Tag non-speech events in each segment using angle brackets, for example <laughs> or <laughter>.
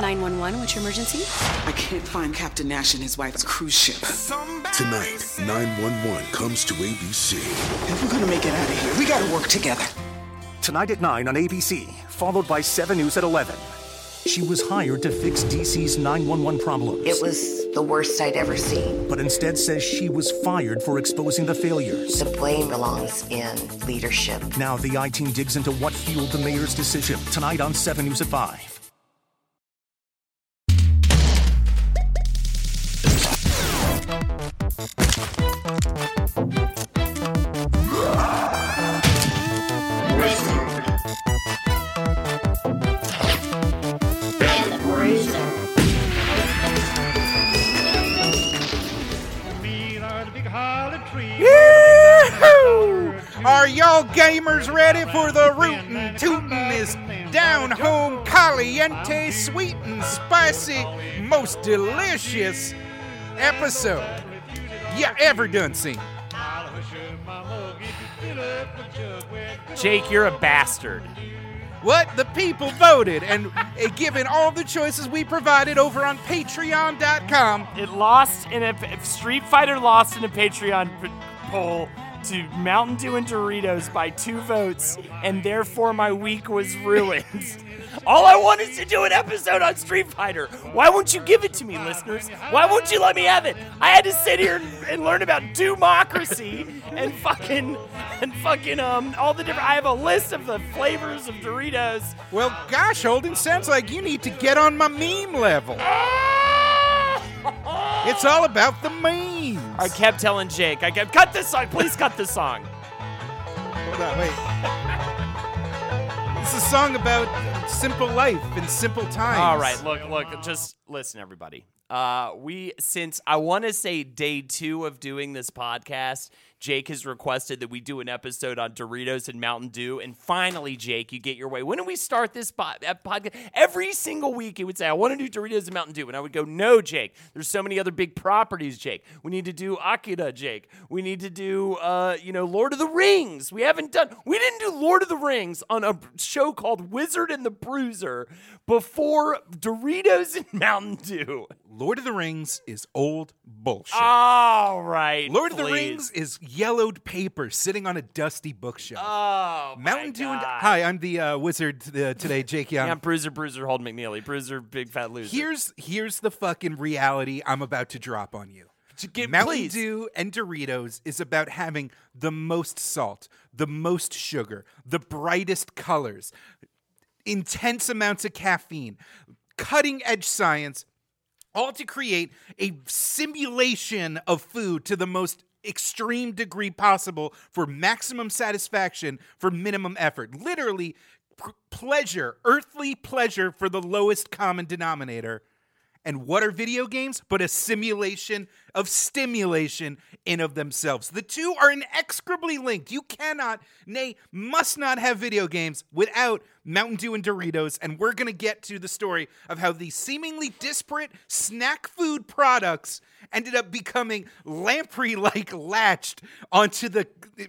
911, what's your emergency? I can't find Captain Nash and his wife's cruise ship. Tonight, 911 comes to ABC. If we're gonna make it out of here, we gotta work together. Tonight at 9 on ABC, followed by 7 News at 11. She was hired to fix DC's 911 problems. It was the worst I'd ever seen. But instead says she was fired for exposing the failures. The blame belongs in leadership. Now the I team digs into what fueled the mayor's decision. Tonight on 7 News at 5. Are y'all gamers ready for the rootin' tootin' is down home caliente, sweet and spicy, most delicious episode you ever done seen? Jake, you're a bastard. What the people voted, and uh, given all the choices we provided over on Patreon.com, It lost in a Street Fighter lost in a Patreon p- poll to Mountain Dew and Doritos by two votes, and therefore my week was ruined. <laughs> All I want is to do an episode on Street Fighter. Why won't you give it to me, listeners? Why won't you let me have it? I had to sit here and, and learn about democracy and fucking and fucking um all the different. I have a list of the flavors of Doritos. well, gosh, Holden, sounds like you need to get on my meme level. It's all about the memes. I kept telling Jake, I kept cut this song. Please cut this song. Hold on, wait. It's a song about simple life and simple times. All right, look, look, just listen, everybody. Uh, we since I want to say day two of doing this podcast, Jake has requested that we do an episode on Doritos and Mountain Dew, and finally, Jake, you get your way. When do we start this po- podcast? Every single week, he would say, "I want to do Doritos and Mountain Dew," and I would go, "No, Jake. There's so many other big properties, Jake. We need to do Akira, Jake. We need to do, uh, you know, Lord of the Rings. We haven't done. We didn't do Lord of the Rings on a show called Wizard and the Bruiser before Doritos and <laughs> Mountain Dew. Lord of the Rings is old bullshit. All right. Lord of the. Rings is yellowed paper sitting on a dusty bookshelf. Oh, Mountain Dew and Hi, I'm the uh, wizard uh, today, Jake Young. Yeah, I'm Bruiser, Bruiser, Hold McNeely. Bruiser, big fat loser. Here's here's the fucking reality I'm about to drop on you. get- Mountain please. Dew and Doritos is about having the most salt, the most sugar, the brightest colors, intense amounts of caffeine, cutting edge science, all to create a simulation of food to the most extreme degree possible for maximum satisfaction for minimum effort. Literally, p- pleasure, earthly pleasure for the lowest common denominator. And what are video games but a simulation of stimulation in of themselves? The two are inexorably linked. You cannot, nay, must not have video games without Mountain Dew and Doritos. And we're going to get to the story of how these seemingly disparate snack food products ended up becoming lamprey like <laughs> latched onto the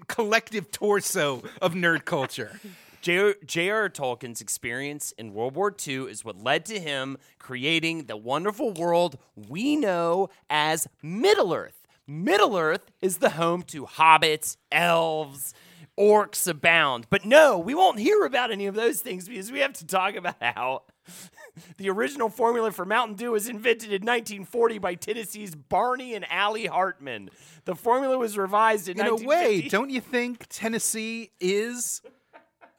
collective torso of nerd culture. J- J.R. Tolkien's experience in World War II is what led to him creating the wonderful world we know as Middle Earth. Middle Earth is the home to hobbits, elves, orcs abound. But no, we won't hear about any of those things because we have to talk about how <laughs> the original formula for Mountain Dew was invented in 1940 by Tennessee's Barney and Allie Hartman. The formula was revised in In a way, don't you think Tennessee is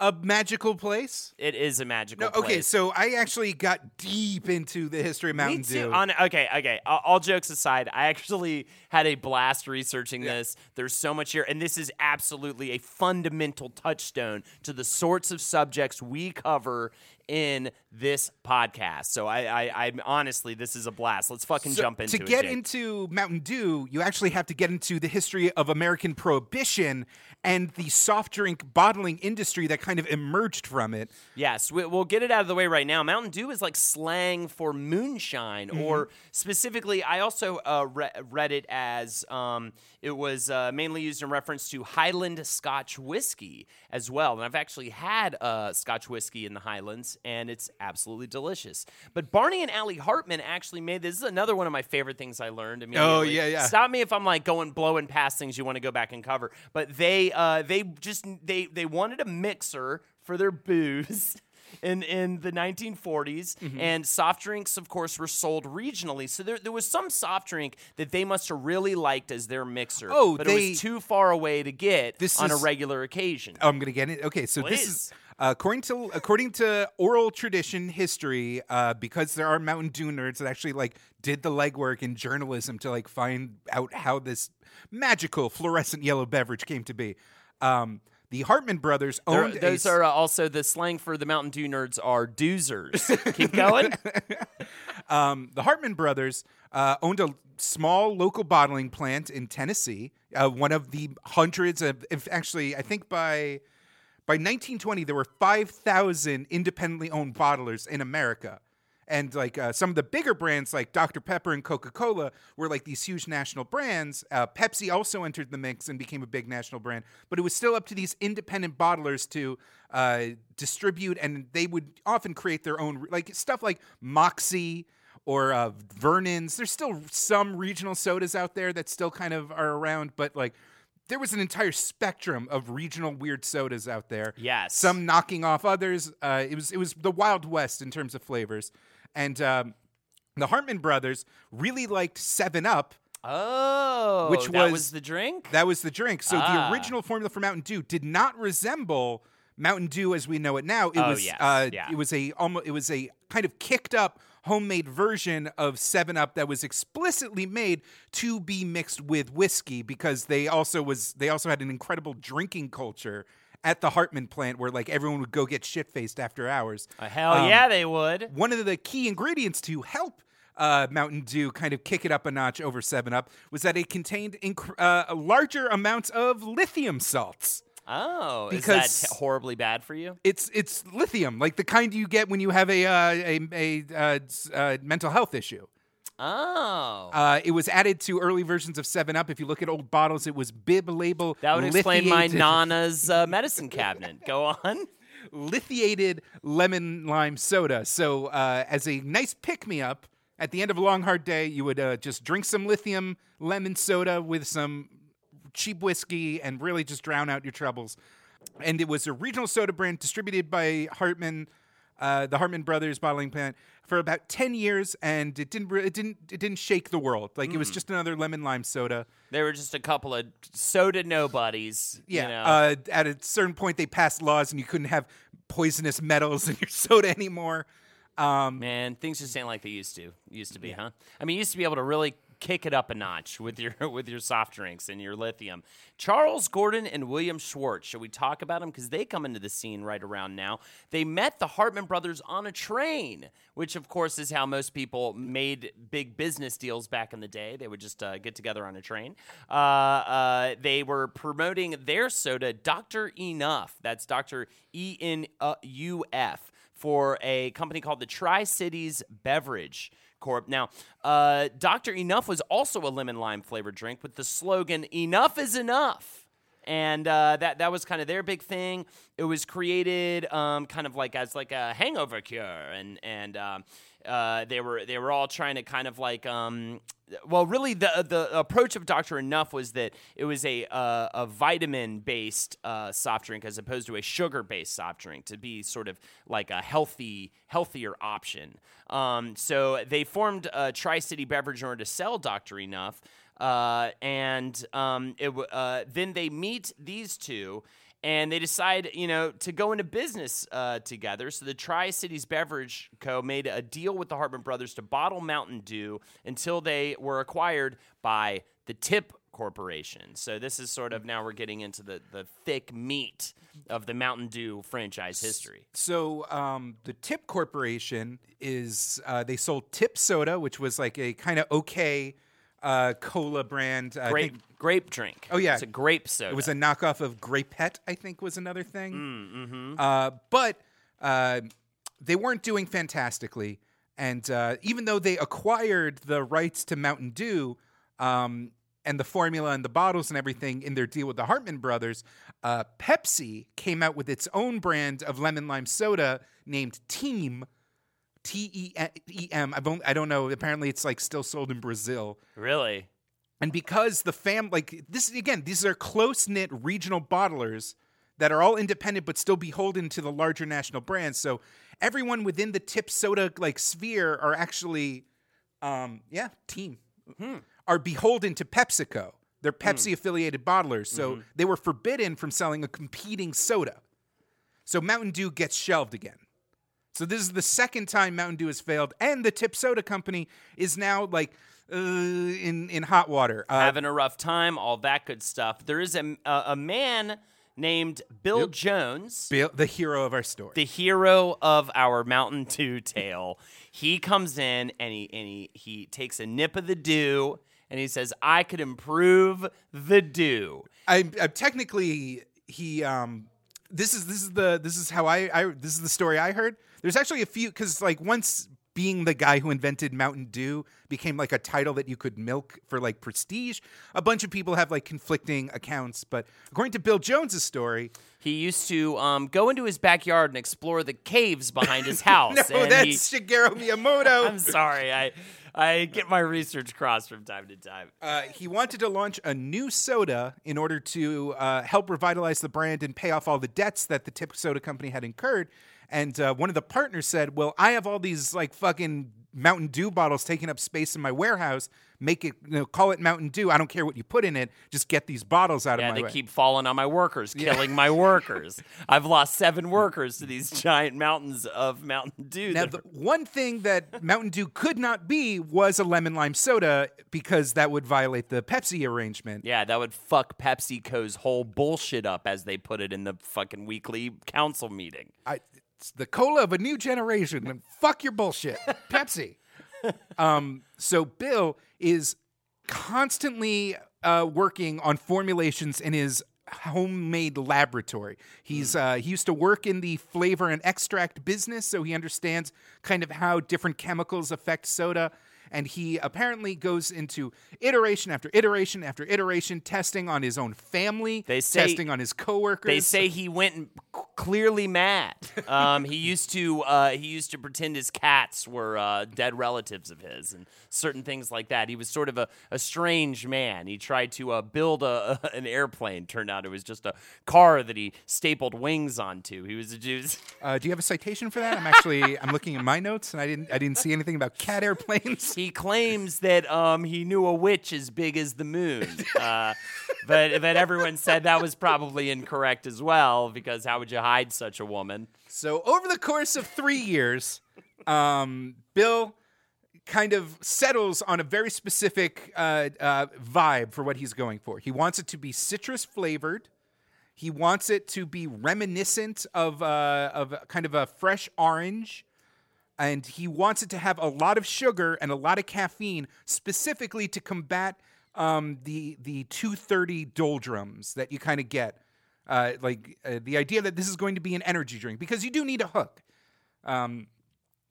a magical place? It is a magical No, okay, place. so I actually got deep into the history of Mountain Me too. Dew. On, okay, okay. All, all jokes aside, I actually had a blast researching this. There's so much here, and this is absolutely a fundamental touchstone to the sorts of subjects we cover in this podcast. So I, I, I honestly, this is a blast. Let's fucking So jump into it. to it. get Jake. into Mountain Dew, you actually have to get into the history of American Prohibition and the soft drink bottling industry that kind of emerged from it. Yes, we, we'll get it out of the way right now. Mountain Dew is like slang for moonshine, Mm-hmm. or specifically, I also uh, re- read it as um, it was uh, mainly used in reference to Highland Scotch whiskey as well. And I've actually had uh, Scotch whiskey in the Highlands, and it's absolutely delicious. But Barney and Allie Hartman actually made this. This is another one of my favorite things I learned. Oh, yeah, yeah. Stop me if I'm like going blowing past things you want to go back and cover. But they uh, they just they they wanted a mixer for their booze. <laughs> In, in the 1940s, Mm-hmm. and soft drinks, of course, were sold regionally. So there, there was some soft drink that they must have really liked as their mixer. Oh, but it was too far away to get This on a regular occasion. I'm gonna get it. Okay, so this is uh, according to according to oral tradition history, uh, because there are Mountain Dew nerds that actually like did the legwork in journalism to like find out how this magical fluorescent yellow beverage came to be. Um, the Hartman brothers owned those are uh, also the slang for the Mountain Dew nerds are doozers. <laughs> Keep going. <laughs> Um, the Hartman brothers uh, owned a small local bottling plant in Tennessee, uh, one of the hundreds of, if actually, I think by by 1920 there were 5,000 independently owned bottlers in America. And like uh, some of the bigger brands like Dr. Pepper and Coca Cola were like these huge national brands. Uh, Pepsi also entered the mix and became a big national brand, but it was still up to these independent bottlers to uh, distribute, and they would often create their own, like stuff like Moxie or uh, Vernon's. There's still some regional sodas out there that still kind of are around, but like there was an entire spectrum of regional weird sodas out there. Yes. some knocking off others. Uh, it was it was the Wild West in terms of flavors, and um, the Hartman brothers really liked Seven Up. Oh, Which that was- was the drink. That was the drink. So Ah. the original formula for Mountain Dew did not resemble Mountain Dew as we know it now. It Oh, was yes. uh, Yeah. it was a almost it was a kind of kicked up homemade version of 7 Up that was explicitly made to be mixed with whiskey because they also was they also had an incredible drinking culture at the Hartman plant where like everyone would go get shit faced after hours. Uh, hell Um, yeah, they would. one of the key ingredients to help uh, Mountain Dew kind of kick it up a notch over 7 Up was that it contained inc- uh, larger amounts of lithium salts. Oh, is Because- that t- horribly bad for you? It's it's lithium, like the kind you get when you have a uh, a, a uh, s- uh, mental health issue. Oh, Uh, it was added to early versions of Seven Up. If you look at old bottles, it was bib label. that would explain my nana's uh, medicine cabinet. Go on. <laughs> lithiated lemon lime soda. So, uh, as a nice pick me up at the end of a long, hard day, you would uh, just drink some lithium lemon soda with some cheap whiskey and really just drown out your troubles. And it was a regional soda brand distributed by Hartman, uh, the Hartman Brothers bottling plant, for about ten years, and it didn't it didn't it didn't shake the world. Like it was just another lemon lime soda. They were just a couple of soda nobodies. Yeah. You know? Uh, at a certain point, they passed laws, and you couldn't have poisonous metals <laughs> in your soda anymore. Um, Man, things just ain't like they used to. Used to be, huh? I mean, you used to be able to really kick it up a notch with your <laughs> with your soft drinks and your lithium. Charles Gordon and William Schwartz. Should we talk about them because they come into the scene right around now? They met the Hartman brothers on a train, which of course is how most people made big business deals back in the day. They would just uh, get together on a train. Uh, uh, they were promoting their soda, Doctor Enuf. That's Doctor E N U F for a company called the Tri Cities Beverage Corp. Now, uh, Dr. Enuf was also a lemon lime flavored drink with the slogan "Enough is enough." And uh, that that was kind of their big thing. It was created um, kind of like as like a hangover cure, and and um, uh, they were they were all trying to kind of like um, well, really the the approach of Doctor Enuf was that it was a uh, a vitamin based uh, soft drink as opposed to a sugar based soft drink to be sort of like a healthy healthier option. Um, so they formed a Tri City Beverage in order to sell Doctor Enuf, uh, and um, it uh, then they meet these two. And they decide, you know, to go into business uh, together. So the Tri Cities Beverage Co. made a deal with the Hartman brothers to bottle Mountain Dew until they were acquired by the Tip Corporation. So this is sort of now we're getting into the the thick meat of the Mountain Dew franchise history. So um, the Tip Corporation is uh, they sold Tip Soda, which was like a kind of okay uh, cola brand. I think grape drink. Oh, yeah. it's a grape soda. it was a knockoff of Grapette, I think was another thing. mm-hmm. Uh, but uh, they weren't doing fantastically. And uh, even though they acquired the rights to Mountain Dew um, and the formula and the bottles and everything in their deal with the Hartman brothers, uh, Pepsi came out with its own brand of lemon lime soda named Teem. T E E M. I've only, I don't know. Apparently, it's like still sold in Brazil. really. And because the fam like this again, these are close knit regional bottlers that are all independent but still beholden to the larger national brands. So everyone within the tip soda like sphere are actually um yeah, team. Hmm. Are beholden to PepsiCo. They're hmm. Pepsi affiliated bottlers. So mm-hmm. they were forbidden from selling a competing soda. So Mountain Dew gets shelved again. So this is the second time Mountain Dew has failed, and the Tip Soda Company is now like uh, in in hot water. Uh, having a rough time, all that good stuff. There is a a, a man named Bill Jones, Bill, the hero of our story. the hero of our Mountain Dew tale. He comes in and he and he he takes a nip of the dew and he says, "I could improve the dew." I, I technically he um this is this is the this is how I, I this is the story I heard. There's actually a few because like once being the guy who invented Mountain Dew became like a title that you could milk for like prestige. A bunch of people have like conflicting accounts, but according to Bill Jones's story, He used to um, go into his backyard and explore the caves behind his <laughs> house. no, that's he- Shigeru Miyamoto. <laughs> I'm sorry, I I get my research crossed from time to time. Uh, he wanted to launch a new soda in order to uh, help revitalize the brand and pay off all the debts that the Tip Soda Company had incurred. And uh, one of the partners said, "Well, I have all these like fucking Mountain Dew bottles taking up space in my warehouse. Make it, you know, call it Mountain Dew. I don't care what you put in it. Just get these bottles out Yeah, of my they way." keep falling on my workers, killing my <laughs> workers. I've lost seven workers to these giant mountains of Mountain Dew. now, the one thing that Mountain Dew could not be was a lemon lime soda because that would violate the Pepsi arrangement. yeah, that would fuck PepsiCo's whole bullshit up, as they put it in the fucking weekly council meeting. I, it's the cola of a new generation. And fuck your bullshit, <laughs> Pepsi. Um, so Bill is constantly uh, working on formulations in his homemade laboratory. He's uh, he used to work in the flavor and extract business, so he understands kind of how different chemicals affect soda. And he apparently goes into iteration after iteration after iteration, testing on his own family, They say- testing on his coworkers. They say he went clearly mad. Um, he used to uh, he used to pretend his cats were uh, dead relatives of his and certain things like that. He was sort of a, a strange man. He tried to uh, build a, an airplane. Turned out it was just a car that he stapled wings onto. He was a Jews. Uh, do you have a citation for that? I'm actually I'm looking at my notes and I didn't I didn't see anything about cat airplanes. <laughs> He claims that um, he knew a witch as big as the moon, <laughs> uh, but but everyone said that was probably incorrect as well because how would you hide such a woman? So over the course of three years, um, Bill kind of settles on a very specific uh, uh, vibe for what he's going for. He wants it to be citrus flavored. He wants it to be reminiscent of uh, of kind of a fresh orange. And he wants it to have a lot of sugar and a lot of caffeine, specifically to combat um, the the 230 doldrums that you kind of get. Uh, like uh, the idea that this is going to be an energy drink because you do need a hook. Um,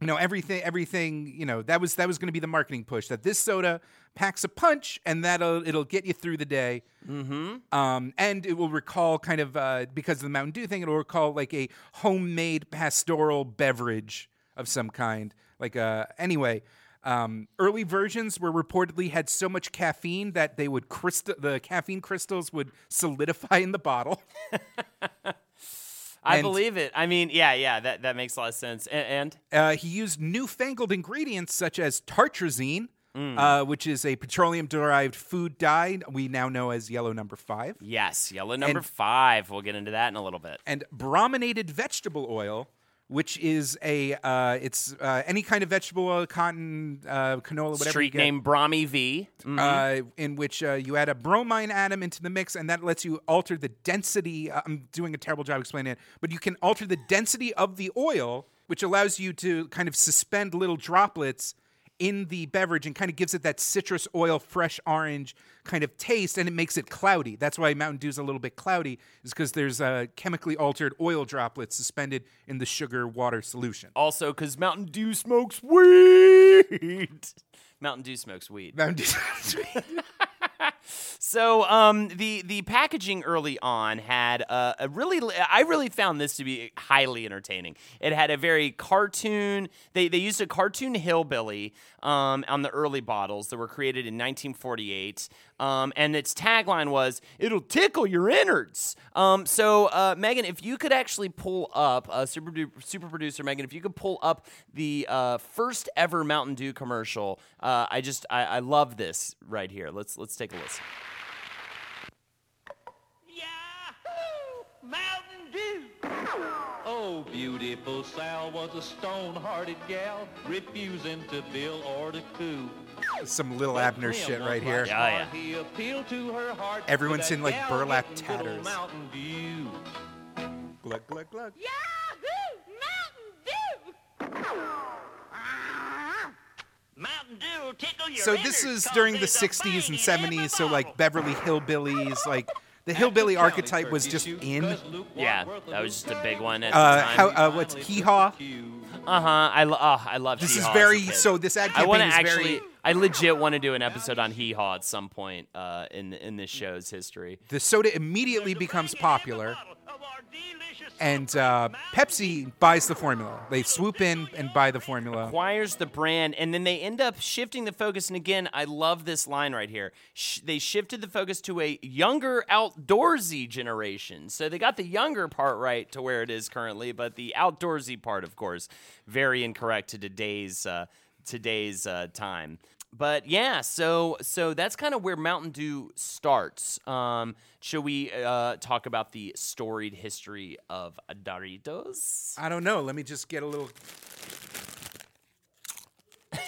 you know everything everything you know that was that was going to be the marketing push that this soda packs a punch and that'll it'll get you through the day mm-hmm. um, and it will recall kind of uh, because of the mountain dew thing it'll recall like a homemade pastoral beverage of some kind like uh anyway um, early versions were reportedly had so much caffeine that they would crystal the caffeine crystals would solidify in the bottle <laughs> I And- believe it. I mean, yeah, yeah, that, that makes a lot of sense. And, and Uh, he used newfangled ingredients such as tartrazine, uh, which is a petroleum derived food dye we now know as yellow number five. Yes, yellow number And- five. We'll get into that in a little bit. and brominated vegetable oil, which is a uh, it's uh, any kind of vegetable oil, cotton, uh, canola, whatever. you Street get, name Brahmi V. Uh, in which uh, you add a bromine atom into the mix, and that lets you alter the density. uh, I'm doing a terrible job explaining it, but you can alter the density of the oil, which allows you to kind of suspend little droplets in the beverage and kind of gives it that citrus oil, fresh orange kind of taste, and it makes it cloudy. That's why Mountain Dew's a little bit cloudy, is because there's uh, chemically altered oil droplets suspended in the sugar water solution. Also, because <laughs> Mountain Dew smokes weed. Mountain Dew smokes weed. Mountain Dew. Smokes weed. so, um, the the packaging early on had uh, a really, I really found this to be highly entertaining. It had a very cartoon. They they used a cartoon hillbilly um, on the early bottles that were created in 1948. Um, and its tagline was "It'll tickle your innards." Um, so, uh, Megan, if you could actually pull up, uh, super super producer Megan, if you could pull up the uh, first ever Mountain Dew commercial, uh, I just I, I love this right here. Let's let's take a listen. Yahoo! Mountain Dew! Oh, beautiful Sal was a stone-hearted gal, refusing to bill or to coo. Some little Abner shit right here. Yeah, yeah. He appealed to her heart. Everyone's in, like, burlap getting good old tatters. Mountain Dew. glug glug glug. Yahoo! Mountain Dew! Mountain Dew tickle your So this is during the 60s and bang in every 70s, so like. Beverly Hillbillies, like the hillbilly archetype was just in. Yeah, that was just a big one at Uh, the how, uh, what's hee haw? Uh huh. I lo- oh, I love. This Hee is Haw as a very kid. so. This ad I want to is actually. very. I legit want to do an episode on Hee Haw at some point uh, in in this show's history. The soda immediately becomes popular, and uh, Pepsi buys the formula. They swoop in and buy the formula. acquires the brand, and then they end up shifting the focus. And again, I love this line right here. Sh- they shifted the focus to a younger, outdoorsy generation. So they got the younger part right to where it is currently, but the outdoorsy part, of course, very incorrect to today's uh, today's uh, time. But yeah, so so that's kind of where Mountain Dew starts. Um, should we uh, talk about the storied history of Doritos? I don't know. Let me just get a little. <laughs>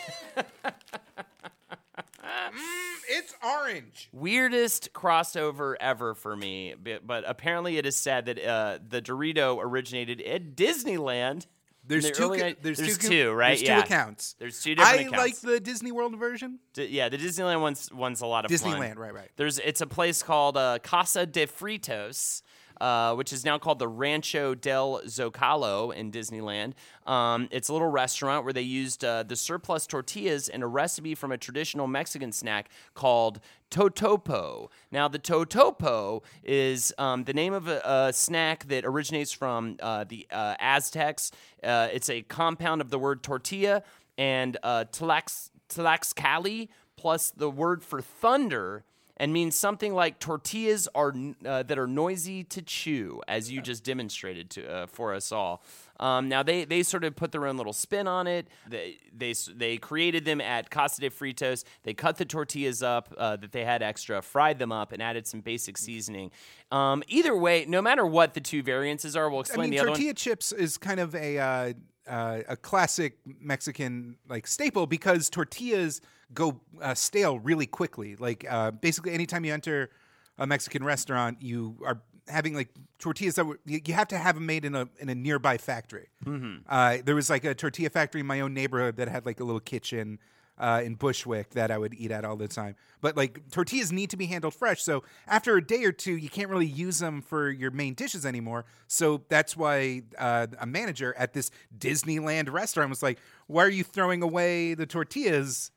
Mm, it's orange. weirdest crossover ever for me. But, but apparently, it is said that uh, the Dorito originated at Disneyland. There's the two. ca- there's, there's two, two, right? There's two yeah. accounts. There's two different accounts. I accounts. like the Disney World version. D- yeah, the Disneyland one's one's a lot of fun. Disneyland, right, right. There's it's a place called uh, Casa de Fritos. Uh, which is now called the Rancho del Zocalo in Disneyland. Um, it's a little restaurant where they used uh, the surplus tortillas and a recipe from a traditional Mexican snack called totopo. Now, the totopo is um, the name of a, a snack that originates from uh, the uh, Aztecs. Uh, it's a compound of the word tortilla and uh, tlax- tlaxcali plus the word for thunder and means something like tortillas are uh, that are noisy to chew, as you just demonstrated to uh, for us all. Um, now they they sort of put their own little spin on it. They they they created them at Casa de Fritos. They cut the tortillas up uh, that they had extra, fried them up, and added some basic seasoning. Um, either way, no matter what the two variances are, we'll I explain mean, the other one. tortilla chips is kind of a uh, a classic Mexican like staple because tortillas go uh, stale really quickly. Like uh, basically, anytime you enter a Mexican restaurant, you are having like tortillas that were, you, you have to have them made in a in a nearby factory. Mm-hmm. Uh, there was like a tortilla factory in my own neighborhood that had like a little kitchen uh, in Bushwick that I would eat at all the time. But like tortillas need to be handled fresh. So after a day or two, you can't really use them for your main dishes anymore. So that's why uh, a manager at this Disneyland restaurant was like, "Why are you throwing away the tortillas?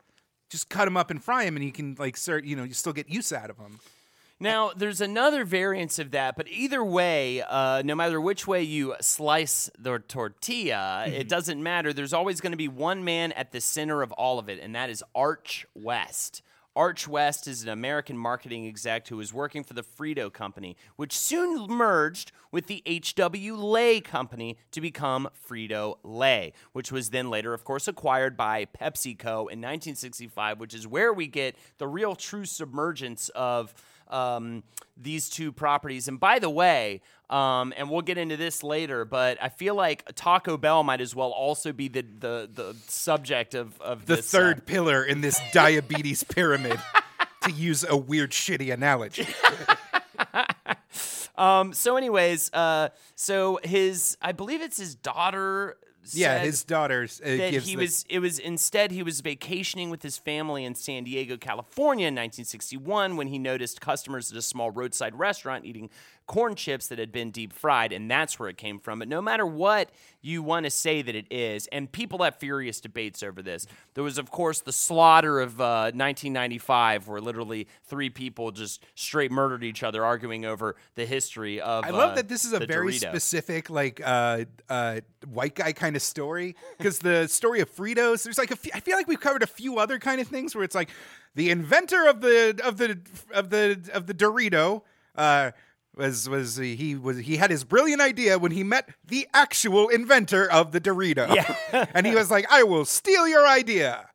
Just cut them up and fry them, and you can like, start, you know, you still get use out of them." Now, there's another variance of that, but either way, uh, no matter which way you slice the tortilla, Mm-hmm. it doesn't matter. There's always going to be one man at the center of all of it, and that is Arch West. Arch West is an American marketing exec who was working for the Frito Company, which soon merged with the H.W. Lay Company to become Frito Lay, which was then later, of course, acquired by PepsiCo in 1965, which is where we get the real true submergence of um, these two properties. And by the way, um, and we'll get into this later, but I feel like Taco Bell might as well also be the the, the subject of, of The this, uh, third pillar in this diabetes <laughs> pyramid, to use a weird, shitty analogy. <laughs> Um, so, anyways, uh, so his, I believe it's his daughter. Yeah, his daughter's uh, that he the- was. It was instead he was vacationing with his family in San Diego, California, in 1961, when he noticed customers at a small roadside restaurant eating corn chips that had been deep fried, and that's where it came from. But no matter what you want to say that it is, and people have furious debates over this. There was, of course, the slaughter of uh, 1995, where literally three people just straight murdered each other, arguing over the history of. I love uh, that this is a very Dorito. specific, like, uh, uh, white guy kind of story. Because the story of Fritos, there's like a few, I feel like we've covered a few other kind of things where it's like the inventor of the of the of the of the Dorito. Uh, was was he was he had his brilliant idea when he met the actual inventor of the Dorito. Yeah. <laughs> and he was like, "I will steal your idea."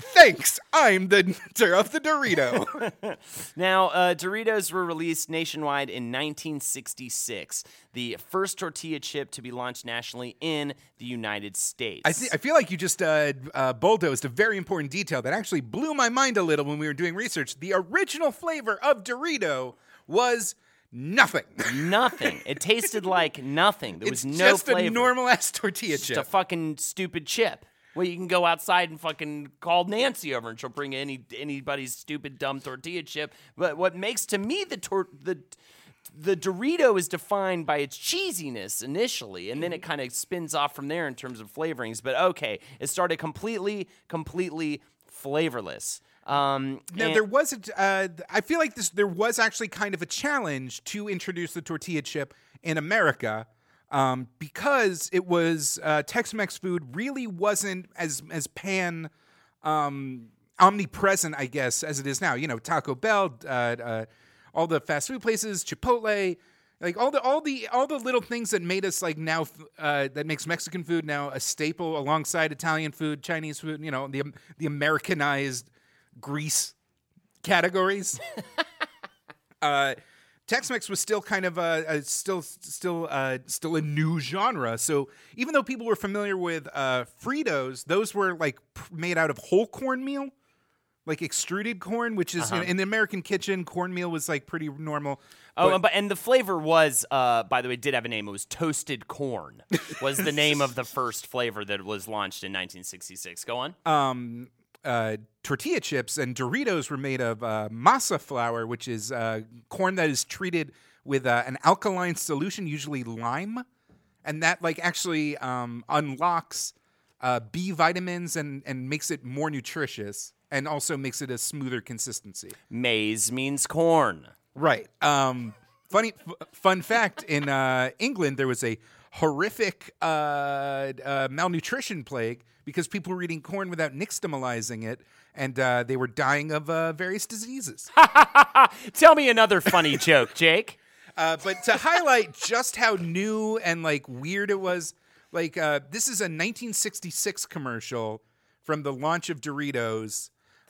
Thanks, I'm the inventor of the Dorito. <laughs> Now, uh, Doritos were released nationwide in 1966, the first tortilla chip to be launched nationally in the United States. I, th- I feel like you just uh, uh, bulldozed a very important detail that actually blew my mind a little when we were doing research. The original flavor of Dorito was nothing. nothing. It <laughs> tasted like nothing. There it's was no just flavor. a normal ass tortilla Just chip. a fucking stupid chip. Well, you can go outside and fucking call Nancy over, and she'll bring any anybody's stupid dumb tortilla chip. But what makes to me the tor- the the Dorito is defined by its cheesiness initially, and then it mm-hmm. kind of spins off from there in terms of flavorings. But okay, it started completely, completely flavorless. Um, now and- there was a, uh, I feel like this there was actually kind of a challenge to introduce the tortilla chip in America um, because it was uh, Tex-Mex food really wasn't as as pan um, omnipresent, I guess, as it is now. You know, Taco Bell, uh, uh, all the fast food places, Chipotle, like all the all the all the little things that made us like now uh, that makes Mexican food now a staple alongside Italian food, Chinese food. You know, the the Americanized Greece categories. <laughs> uh, Tex-Mex was still kind of a, a still still uh, still a new genre. So even though people were familiar with uh, Fritos, those were like made out of whole cornmeal, like extruded corn, which is Uh-huh. in, in the American kitchen, cornmeal was like pretty normal. Oh, But- and, but and the flavor was, uh, by the way, did have a name. It was toasted corn. Was the name of the <laughs> first flavor that was launched in 1966. Go on. um, uh, tortilla chips and Doritos were made of uh, masa flour, which is uh, corn that is treated with uh, an alkaline solution, usually lime, and that like actually um, unlocks uh, B vitamins and and makes it more nutritious, and also makes it a smoother consistency. Maize means corn. Right. Um, funny f- fun fact: in uh, England, there was a horrific uh, uh, malnutrition plague because people were eating corn without nixtamalizing it, and uh, they were dying of uh, various diseases. <laughs> Tell me another funny <laughs> joke, Jake. Uh, but to highlight just how new and like weird it was, like uh, this is a 1966 commercial from the launch of Doritos.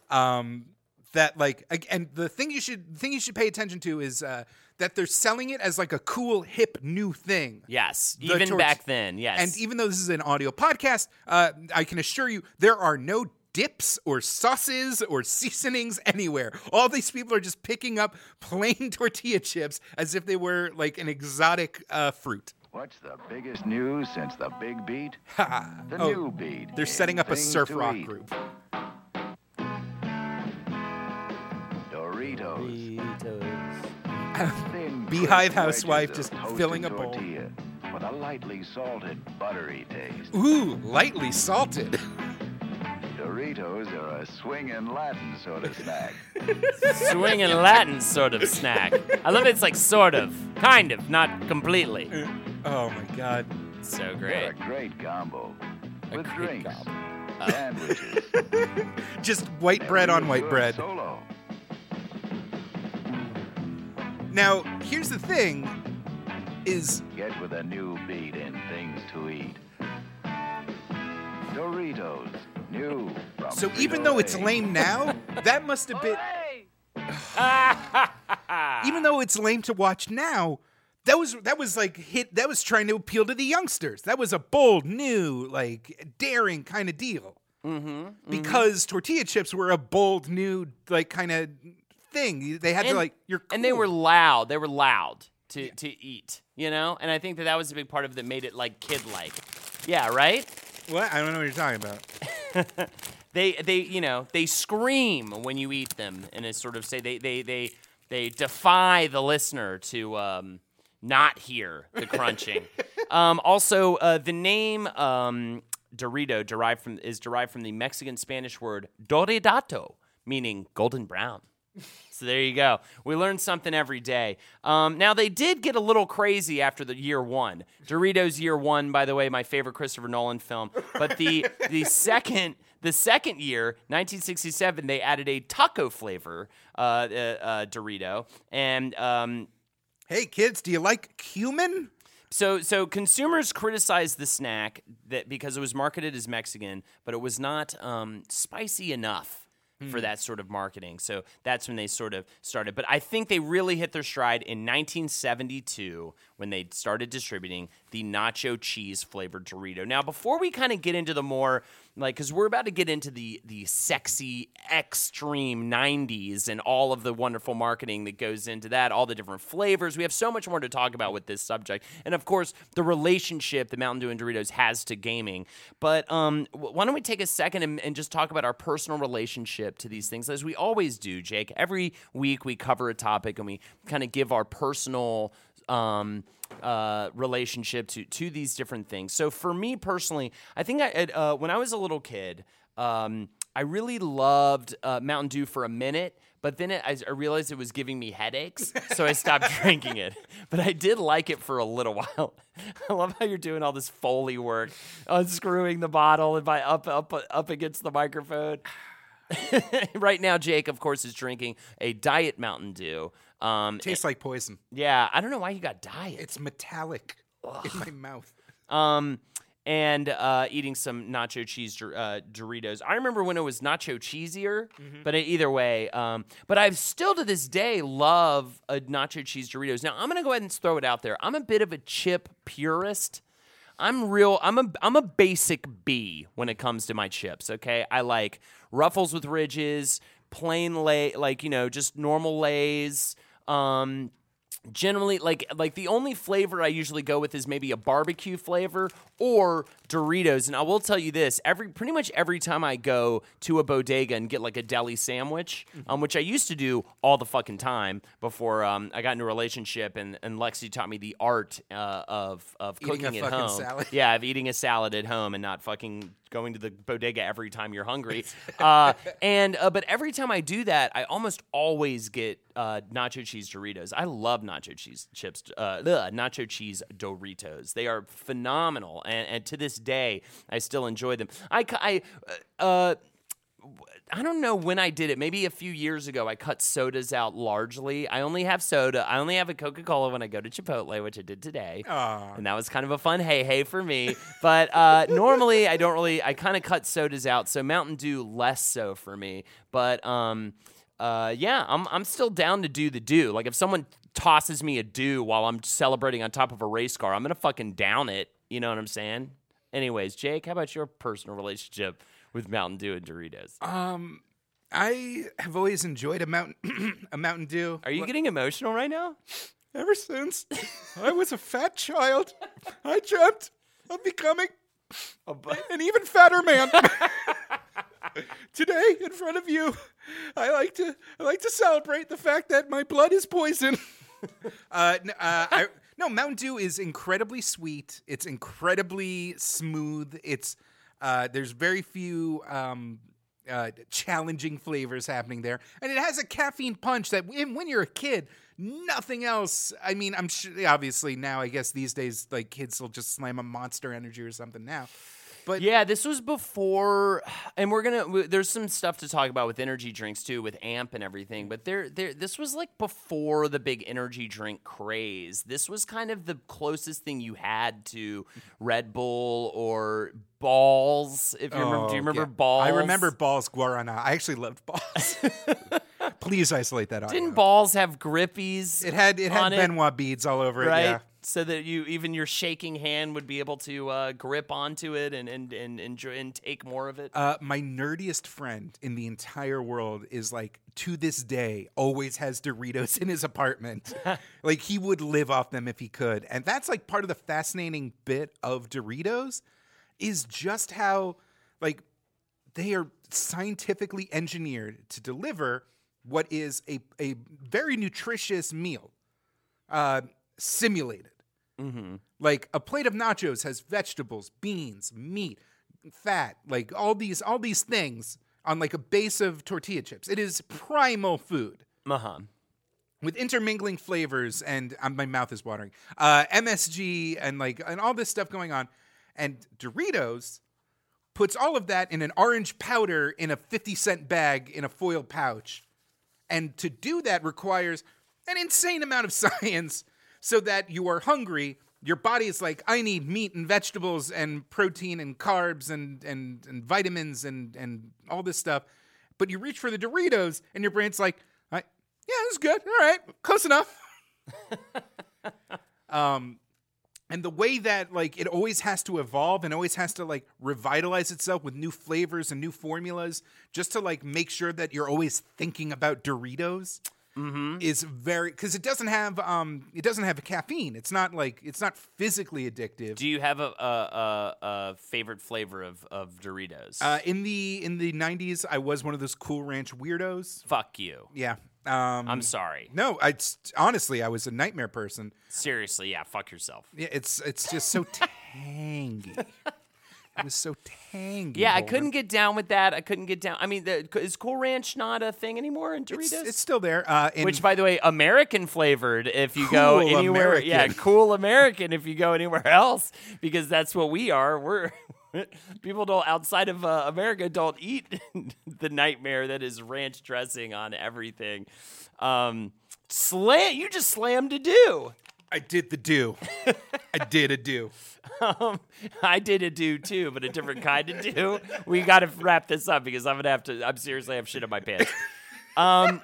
Um, that like and the thing you should the thing you should pay attention to is uh, that they're selling it as like a cool hip new thing. Yes, The even tort- back then. Yes. And even though this is an audio podcast, uh, I can assure you there are no dips or sauces or seasonings anywhere. All these people are just picking up plain <laughs> tortilla chips as if they were like an exotic uh, fruit. What's the biggest news since the big beat? <laughs> the Oh, new beat. They're setting up a surf rock eat. group. Doritos. Thin, <laughs> Beehive crisp housewife just filling a bowl. With a lightly salted, buttery taste. Ooh, lightly salted. Doritos are a swinging Latin sort of snack. <laughs> Swinging Latin sort of snack. I love it. It's like sort of, kind of, not completely. Uh, oh my god. So They're great. a great combo. With great drinks, combo. sandwiches. <laughs> Just white bread on white bread. Solo. Now, here's the thing: is Get with a new beat in things to eat. Doritos, new so even though it's lame now, <laughs> that must have been. even though it's lame to watch now, that was that was like hit. That was trying to appeal to the youngsters. That was a bold, new, like daring kind of deal. Mm-hmm. Because tortilla chips were a bold, new, like kind of thing. They had to like you're and they were loud. They were loud to to eat. You know, and I think that that was a big part of that made it like kid like. Yeah, right. What? I don't know what you're talking about. <laughs> They they you know they scream when you eat them, and it's sort of say they they they they defy the listener to um, not hear the <laughs> crunching. um, also, uh, the name um, Dorito derived from is derived from the Mexican Spanish word doridado, meaning golden brown. So there you go. We learn something every day. Um, now they did get a little crazy after the year one. Doritos Year One, by the way, my favorite Christopher Nolan film. But the <laughs> the second the second year, 1967, they added a taco flavor uh, uh, uh, Dorito, and um, Hey kids, do you like cumin? so, so consumers criticized the snack that because it was marketed as Mexican, but it was not um, spicy enough for hmm. that sort of marketing. So that's when they sort of started. But I think they really hit their stride in 1972 when they started distributing the nacho cheese flavored Dorito. Now, before we kind of get into the more like, because we're about to get into the the sexy extreme 90s and all of the wonderful marketing that goes into that, all the different flavors. We have so much more to talk about with this subject, and of course, the relationship that Mountain Dew and Doritos has to gaming. But um, why don't we take a second and, and just talk about our personal relationship to these things, as we always do, Jake. Every week we cover a topic and we kind of give our personal um, uh, relationship to to these different things. So for me personally, I think I uh, when I was a little kid, um, I really loved uh, Mountain Dew for a minute. But then it, I, I realized it was giving me headaches, so I stopped <laughs> drinking it. But I did like it for a little <laughs> while. I love how you're doing all this foley work, unscrewing the bottle and by up up up against the microphone. <sighs> <laughs> right now, Jake, of course, is drinking a diet Mountain Dew. Um, Tastes like poison. yeah, I don't know why you got diet. It's metallic in my mouth. Um, and uh, eating some nacho cheese uh, Doritos. I remember when it was nacho cheesier, but either way. Um, but I've still to this day love a nacho cheese Doritos. Now I'm gonna go ahead and throw it out there. I'm a bit of a chip purist. I'm real. I'm a I'm a basic B when it comes to my chips. Okay, I like ruffles with ridges, plain lay, like you know, just normal lays. Um, generally like like the only flavor I usually go with is maybe a barbecue flavor or Doritos. And I will tell you this: every pretty much every time I go to a bodega and get like a deli sandwich, um, which I used to do all the fucking time before um, I got into a relationship and and Lexi taught me the art uh, of of Eating cooking at home. salad. Yeah, of eating a salad at home and not fucking going to the bodega every time you're hungry. uh, and uh, but every time I do that, I almost always get uh, nacho cheese Doritos. I love nacho cheese chips, uh, ugh, nacho cheese Doritos. They are phenomenal, and, and to this day, I still enjoy them. I, I uh, I don't know when I did it. Maybe a few years ago, I cut sodas out largely. I only have soda. I only have a Coca Cola when I go to Chipotle, which I did today. And that was kind of a fun hey hey for me. But uh, normally, I don't really, I kind of cut sodas out. So Mountain Dew, less so for me. But um, uh, yeah, I'm, I'm still down to do the do. Like if someone tosses me a do while I'm celebrating on top of a race car, I'm going to fucking down it. You know what I'm saying? Anyways, Jake, how about your personal relationship with Mountain Dew and Doritos? Um, I have always enjoyed a mountain <clears throat> a Mountain Dew. Are you getting emotional right now? Ever since I was a fat child, I dreamt of becoming an even fatter man. <laughs> Today, in front of you, I like to I like to celebrate the fact that my blood is poison. <laughs> uh, n- uh, I, no, Mountain Dew is incredibly sweet. It's incredibly smooth. It's uh, there's very few um, uh, challenging flavors happening there, and it has a caffeine punch that when, when you're a kid, nothing else. I mean, I'm sure obviously now I guess these days like kids will just slam a Monster Energy or something now. But Yeah, this was before, <sighs> and we're gonna. w- There's some stuff to talk about with energy drinks too, with AMP and everything. But there, there, this was like before the big energy drink craze. This was kind of the closest thing you had to Red Bull or Bawls. If you remember, do you Oh, remember yeah. Bawls? I remember Bawls Guarana. I actually loved Bawls. <laughs> Please isolate that audio. Didn't Bawls have grippies? it had it had on it? Ben Wa beads all over right? it. Yeah. So that you even your shaking hand would be able to uh, grip onto it and and and enjoy and take more of it. Uh, my nerdiest friend in the entire world is like to this day always has Doritos in his apartment. <laughs> like he would live off them if he could, and that's like part of the fascinating bit of Doritos is just how like they are scientifically engineered to deliver what is a a very nutritious meal, uh, simulated. Mm-hmm. Like a plate of nachos has vegetables, beans, meat, fat, like all these all these things on like a base of tortilla chips. It is primal food Uh huh. with intermingling flavors and um, my mouth is watering. Uh, MSG and like and all this stuff going on, and Doritos puts all of that in an orange powder in a fifty cent bag in a foil pouch, and to do that requires an insane amount of <laughs> science, so that you are hungry. Your body is like, I need meat and vegetables and protein and carbs and and, and vitamins and and all this stuff. But you reach for the Doritos, and your brain's like, I, yeah, this is good. All right, close enough. <laughs> um, and the way that like it always has to evolve and always has to like revitalize itself with new flavors and new formulas, just to like make sure that you're always thinking about Doritos. Is very because it doesn't have um it doesn't have caffeine. It's not like it's not physically addictive. Do you have a a, a, a favorite flavor of, of Doritos? Uh, in the in the '90s, I was one of those Cool Ranch weirdos. Fuck you. Yeah. Um, I'm sorry. No, I honestly, I was a nightmare person. Seriously, yeah. Fuck yourself. Yeah, it's it's just so <laughs> tangy. It was so tangy. Yeah, I Holden. couldn't get down with that. I couldn't get down. I mean, the, is Cool Ranch not a thing anymore in Doritos? It's, it's still there. Uh, in, Which, by the way, American flavored. If you go Cool anywhere, yeah, cool American. If you go anywhere <laughs> else, because that's what we are. We're <laughs> people don't outside of uh, America don't eat <laughs> the nightmare that is ranch dressing on everything. Um, slam, you just slammed a do. I did the do. I did a do. <laughs> Um, I did a do too, but a different kind of do. We got to wrap this up because I'm gonna have to. I'm seriously have shit in my pants. Um.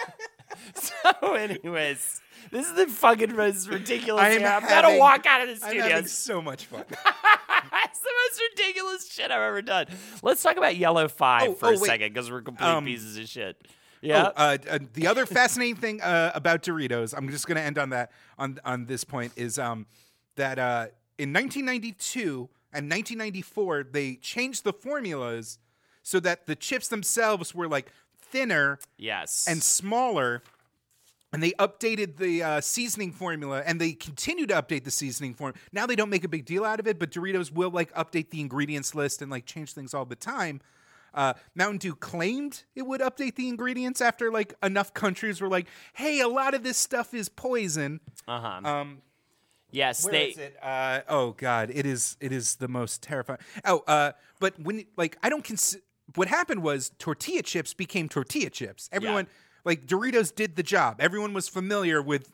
<laughs> so, anyways, this is the fucking most ridiculous. I am. I'm gonna walk out of the I'm studio. having so much fun. <laughs> That's the most ridiculous shit I've ever done. Let's talk about Yellow Five Oh, for oh, a wait. second because we're complete Um, pieces of shit. Yeah. Oh, uh, uh, the other fascinating thing uh, about Doritos, I'm just going to end on that on on this point is um, that uh, in 1992 and 1994 they changed the formulas so that the chips themselves were like thinner yes. and smaller. And they updated the uh, seasoning formula, and they continue to update the seasoning form. Now they don't make a big deal out of it, but Doritos will like update the ingredients list and like change things all the time. Uh, Mountain Dew claimed it would update the ingredients after like enough countries were like, "Hey, a lot of this stuff is poison." uh huh. Um, yes. where they. is it? Uh, oh God, it is. It is the most terrifying. Oh, uh, but when like I don't consider what happened was tortilla chips became tortilla chips. Everyone like Doritos did the job. Everyone was familiar with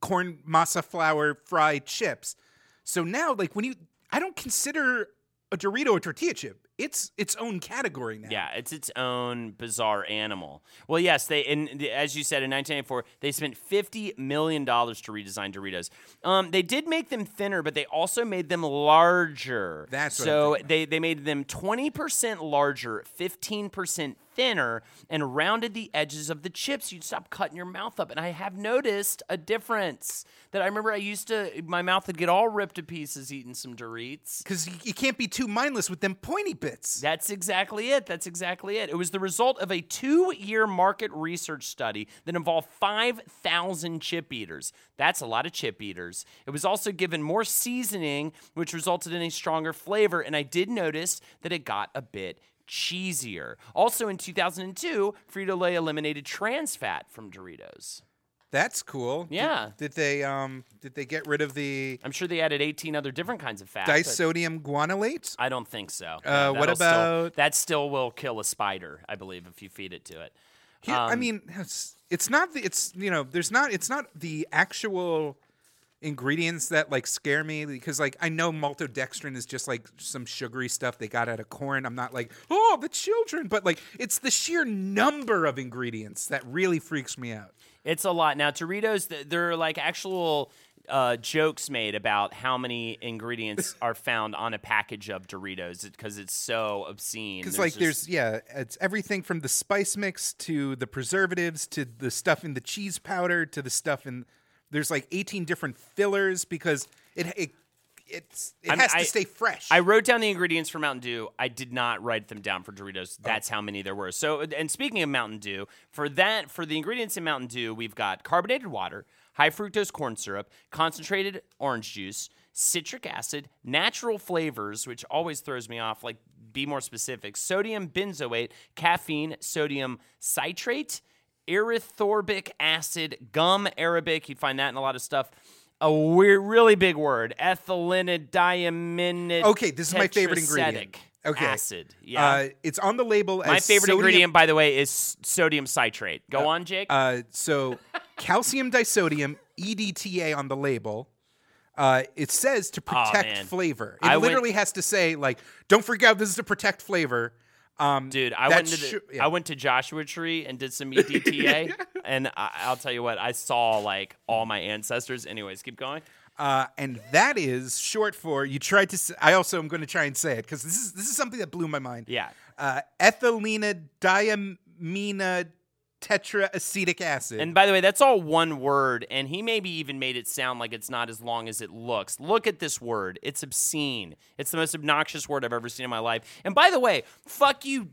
corn masa flour fried chips. So now, like when you, I don't consider a Dorito a tortilla chip. It's its own category now. Yeah, it's its own bizarre animal. Well, yes, they and as you said in 1984, they spent 50 million dollars to redesign Doritos. Um, they did make them thinner, but they also made them larger. That's so they they made them 20% larger, 15% thinner, and rounded the edges of the chips. You'd stop cutting your mouth up, and I have noticed a difference. That I remember, I used to my mouth would get all ripped to pieces eating some Doritos. Because you, you can't be too mindless with them pointy bits. That's exactly it. That's exactly it. It was the result of a two year market research study that involved 5,000 chip eaters. That's a lot of chip eaters. It was also given more seasoning, which resulted in a stronger flavor. And I did notice that it got a bit cheesier. Also in 2002, Frito Lay eliminated trans fat from Doritos. That's cool. Yeah. Did, they um did they get rid of the I'm sure they added 18 other different kinds of fat. disodium guanylate? I don't think so. Uh, what that'll still- about- that? Still will kill a spider, I believe, if you feed it to it. Here, I Um, mean, it's, it's not the it's you know there's not it's not the actual ingredients that like scare me because like I know maltodextrin is just like some sugary stuff they got out of corn. I'm not like oh the children, but like it's the sheer number of ingredients that really freaks me out. It's a lot. Now, Doritos, th- there are like actual uh, jokes made about how many ingredients <laughs> are found on a package of Doritos because it's so obscene. Because like just- there's yeah, it's everything from the spice mix to the preservatives to the stuff in the cheese powder to the stuff in there's like 18 different fillers because it it it's it I'm- has to stay fresh. I wrote down the ingredients for Mountain Dew. I did not write them down for Doritos. Oh. That's how many there were. So, and speaking of Mountain Dew, for that, for the ingredients in Mountain Dew, we've got carbonated water, high fructose corn syrup, concentrated orange juice, citric acid, natural flavors, which always throws me off. Like, be more specific: sodium benzoate, caffeine, sodium citrate, erythorbic acid, gum arabic. You'd find that in a lot of stuff. A weird, really big word, ethylene diamine. Okay, this is my favorite ingredient. Okay. acid. Yeah. Uh, it's on the label My favorite sodium- ingredient, by the way, is sodium citrate. Go on, Jake. Uh, so <laughs> calcium disodium EDTA on the label. Uh, it says to protect man. flavor. It I went- literally has to say like, don't forget this is to protect flavor. Um, Dude, I went to the, sh- yeah. I went to Joshua Tree and did some EDTA, <laughs> and I, I'll tell you what, I saw like all my ancestors. Anyways, keep going. Uh, and that is short for you tried to. Say, I also am going to try and say it because this is this is something that blew my mind. Yeah. Uh, ethylene diamina tetraacetic acid. And by the way, that's all one word, and he maybe even made it sound like it's not as long as it looks. Look at this word. It's obscene. It's the most obnoxious word I've ever seen in my life. And by the way, fuck you,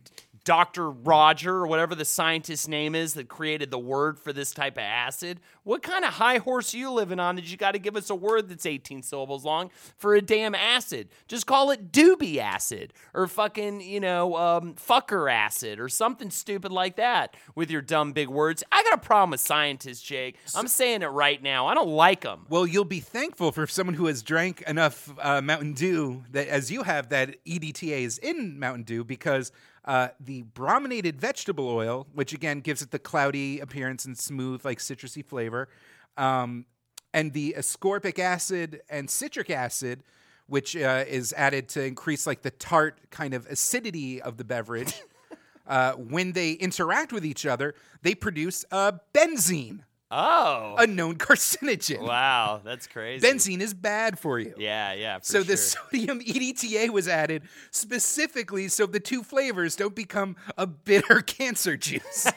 Dr. Roger, or whatever the scientist's name is that created the word for this type of acid. What kind of high horse are you living on that you got to give us a word that's 18 syllables long for a damn acid? Just call it doobie acid or fucking, you know, um, fucker acid or something stupid like that with your dumb big words. I got a problem with scientists, Jake. I'm saying it right now. I don't like them. Well, you'll be thankful for someone who has drank enough uh, Mountain Dew that, as you have, that EDTA is in Mountain Dew because uh, the brominated vegetable oil, which again gives it the cloudy appearance and smooth, like citrusy flavor, um, and the ascorbic acid and citric acid, which uh, is added to increase like the tart kind of acidity of the beverage. <laughs> uh, when they interact with each other, they produce uh, benzene, Oh. a known <laughs> carcinogen. Wow, that's crazy. Benzene is bad for you. Yeah, yeah. For so the sodium <laughs> EDTA was added specifically so the two flavors don't become a bitter <laughs> cancer juice.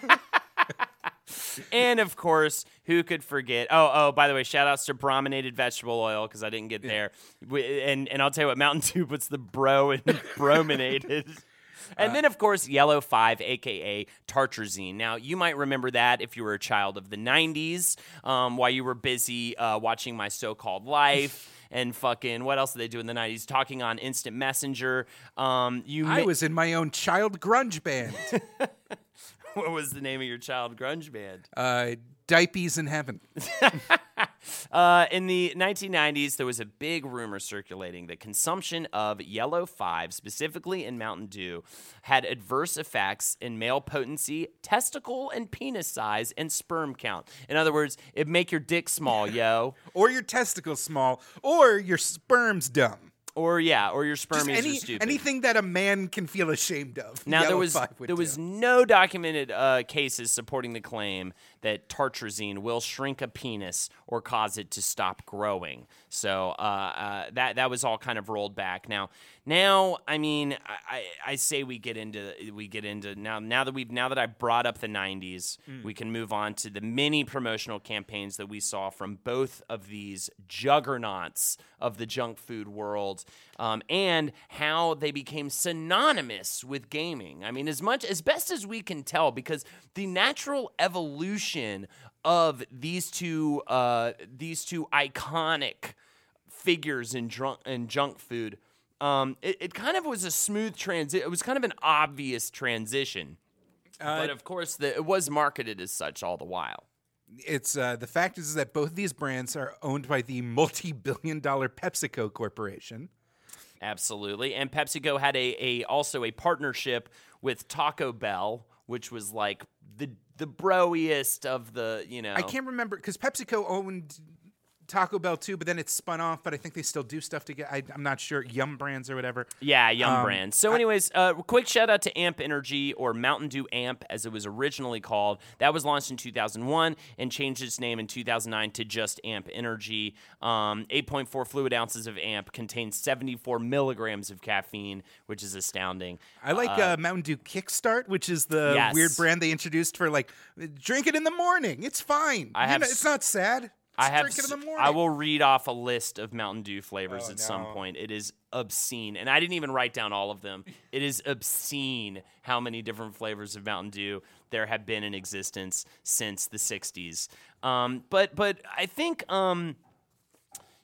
And of course, who could forget? Oh, oh, by the way, shout outs to brominated vegetable oil because I didn't get there. We, and and I'll tell you what, Mountain Dew puts the bro in brominated. And then, of course, Yellow 5, aka Tartrazine. Now, you might remember that if you were a child of the 90s, um, while you were busy uh, watching My So Called Life. <laughs> And fucking, what else did they do in the 90s? Talking on Instant Messenger. Um, you I ma- was in my own child grunge band, <laughs> what was the name of your child grunge band? uh, Diapies in Heaven. <laughs> Uh, in the 1990s, there was a big rumor circulating that consumption of Yellow 5, specifically in Mountain Dew, had adverse effects in male potency, testicle and penis size, and sperm count. In other words, it'd make your dick small, yo. <laughs> Or your testicles small, or your sperm's dumb. Or, yeah, or your Just any, are stupid. anything that a man can feel ashamed of. Now there was there was no documented uh, cases supporting the claim that tartrazine will shrink a penis or cause it to stop growing. So uh, uh, that that was all kind of rolled back. Now now I mean I, I, I say we get into we get into now now that we've now that I brought up the '90s, Mm. we can move on to the many promotional campaigns that we saw from both of these juggernauts of the junk food world, um, and how they became synonymous with gaming. I mean, as much as best as we can tell, because the natural evolution of these two uh, these two iconic figures in drunk in junk food. Um, it, it kind of was a smooth transition. It was kind of an obvious transition, Uh, but of course, the, it was marketed as such all the while. it's uh, the fact is, that both of these brands are owned by the multi-billion-dollar PepsiCo corporation. Absolutely. And PepsiCo had a, a also a partnership with Taco Bell, which was like the the broiest of the, you know. I can't remember because PepsiCo owned Taco Bell too, but then it spun off. But I think they still do stuff together. I, I'm not sure. Yum Brands or whatever. Yeah, Yum Um, Brands. So, anyways, uh, quick shout out to Amp Energy or Mountain Dew Amp, as it was originally called. That was launched in 2001 and changed its name in 2009 to just Amp Energy. Um, 8.4 fluid ounces of Amp contains 74 milligrams of caffeine, which is astounding. I like uh, Mountain Dew Kickstart, which is the Yes. weird brand they introduced for like drink it in the morning. It's fine. I You have know, it's not sad. I have. drink it in the morning. I will read off a list of Mountain Dew flavors Oh, at some point. It is obscene, and I didn't even write down all of them. It is obscene how many different flavors of Mountain Dew there have been in existence since the '60s. Um, but but I think um,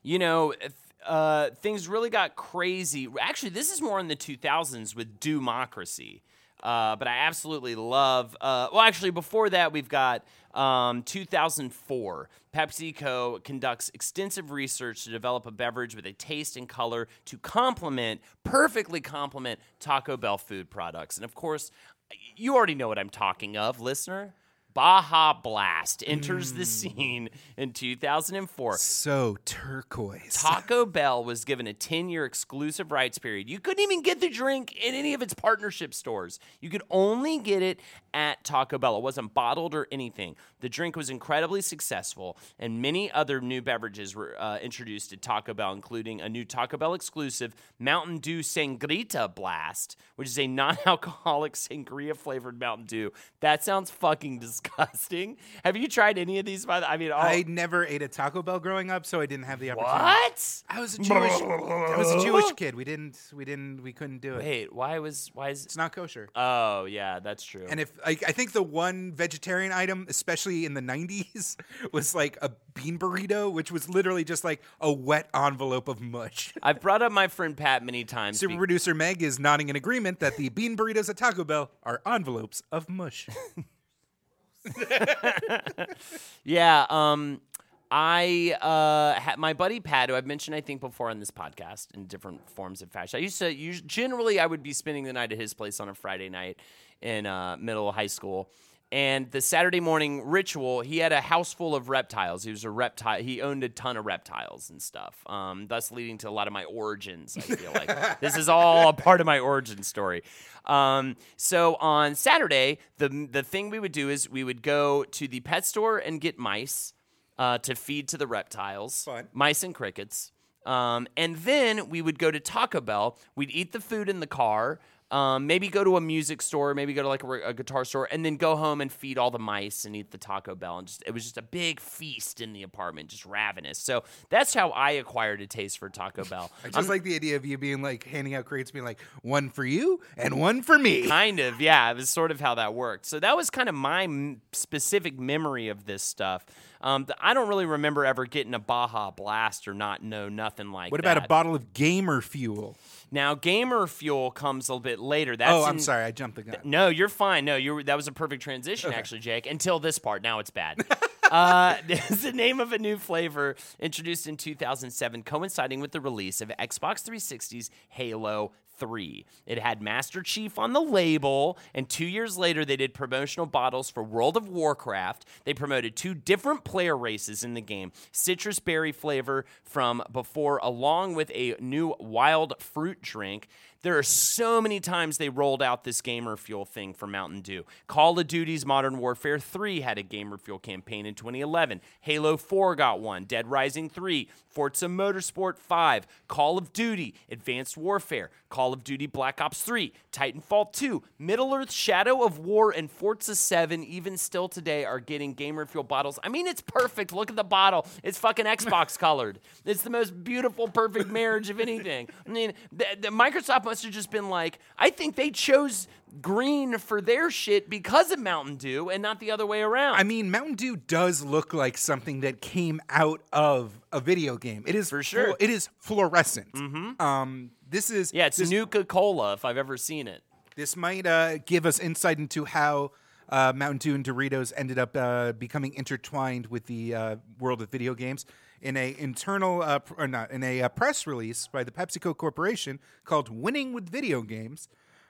you know. th- Uh, things really got crazy. Actually, this is more in the 2000s with Dewmocracy. Uh, but I absolutely love. Uh, well, actually, before that, we've got um, 2004. PepsiCo conducts extensive research to develop a beverage with a taste and color to complement, perfectly complement Taco Bell food products. And of course, you already know what I'm talking of, listener. Baja Blast enters the hmm. scene in 2004. so turquoise. Taco <laughs> Bell was given a 10 year exclusive rights period. You couldn't even get the drink in any of its partnership stores. You could only get it at Taco Bell. It wasn't bottled or anything. The drink was incredibly successful, and many other new beverages were uh, introduced at Taco Bell, including a new Taco Bell exclusive Mountain Dew Sangrita Blast, which is a non alcoholic <laughs> sangria flavored Mountain Dew. That sounds fucking disgusting. Have you tried any of these? By the I mean, all, I never ate a Taco Bell growing up, so I didn't have the opportunity. what? I was a Jewish. I was a Jewish kid. We didn't. We didn't. We couldn't do it. Wait, why was why is It's not kosher. Oh yeah, that's true. And if I, I think the one vegetarian item, especially in the '90s, <laughs> was like a bean burrito, which was literally just like a wet envelope of mush. <laughs> I've brought up my friend Pat many times. Super be- producer Meg is nodding in agreement that the bean burritos at Taco Bell are envelopes of mush. <laughs> yeah, um, I uh, ha- my buddy Pat, who I've mentioned I think before on this podcast in different forms of fashion. I used to us- generally I would be spending the night at his place on a Friday night in uh, middle high school. And the Saturday morning ritual, he had a house full of reptiles. He was a reptile. He owned a ton of reptiles and stuff, um, thus leading to a lot of my origins. I feel like <laughs> this is all a part of my origin story. Um, so on Saturday, the the thing we would do is we would go to the pet store and get mice uh, to feed to the reptiles, Fun. mice and crickets. Um, and then we would go to Taco Bell. We'd eat the food in the car. Um, maybe go to a music store, maybe go to like a, a guitar store, and then go home and feed all the mice and eat the Taco Bell. And just it was just a big feast in the apartment, just ravenous. So that's how I acquired a taste for Taco Bell. <laughs> I just like the idea of you being like handing out crates, being like one for you and one for me. <laughs> kind of yeah it was sort of how that worked so that was kind of my m- specific memory of this stuff um, th- i don't really remember ever getting a baja blast or not know nothing like that. What that about a bottle of gamer fuel? Now gamer fuel comes a little bit later that's oh, I'm in- sorry, I jumped the gun. no, you're fine. No, you that was a perfect transition, actually, Jake. Until this part, now it's bad. <laughs> uh, <laughs> is the name of a new flavor introduced in 2007, coinciding with the release of Xbox 360's Halo 3. It had Master Chief on the label, and two years later, they did promotional bottles for World of Warcraft. They promoted two different player races in the game citrus berry flavor from before, along with a new wild fruit drink. There are so many times they rolled out this gamer fuel thing for Mountain Dew. Call of Duty's Modern Warfare 3 had a gamer fuel campaign in 2011. Halo 4 got one. Dead Rising 3, Forza Motorsport 5, Call of Duty, Advanced Warfare, Call of Duty Black Ops 3, Titanfall 2, Middle Earth Shadow of War, and Forza 7, even still today, are getting gamer fuel bottles. I mean, it's perfect. Look at the bottle. It's fucking Xbox <laughs> colored. It's the most beautiful, perfect marriage of anything. I mean, the, the Microsoft must have just been like, I think they chose green for their shit because of Mountain Dew and not the other way around. I mean, Mountain Dew does look like something that came out of a video game. It is For sure. flu- it is fluorescent. Mm-hmm. Um, this is yeah, it's this, Nuka Cola if I've ever seen it. this might uh, give us insight into how uh, Mountain Dew and Doritos ended up uh, becoming intertwined with the uh, world of video games in a internal uh, pr- or not in a uh, press release by the PepsiCo Corporation called "Winning with Video Games."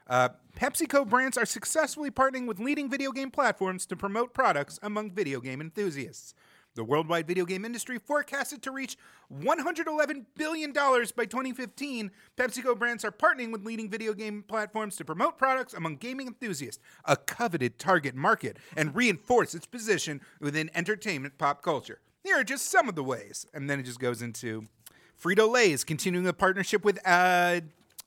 Uh, PepsiCo brands are successfully partnering with leading video game platforms to promote products among video game enthusiasts. The worldwide video game industry forecasted to reach $111 billion by 2015. PepsiCo brands are partnering with leading video game platforms to promote products among gaming enthusiasts, a coveted target market, and reinforce its position within entertainment pop culture. Here are just some of the ways. And then it just goes into Frito Lay is continuing a partnership with uh,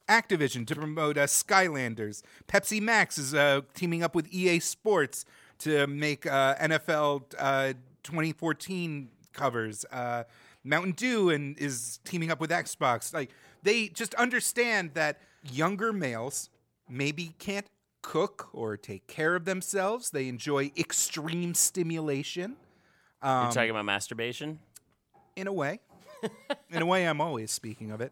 Activision to promote uh, Skylanders. Pepsi Max is uh, teaming up with EA Sports to make uh, NFL uh, 2014 covers. Uh, Mountain Dew and is teaming up with Xbox. Like they just understand that younger males maybe can't cook or take care of themselves. They enjoy extreme stimulation. Um, You're talking about masturbation? in a way. in a way, I'm always speaking of it.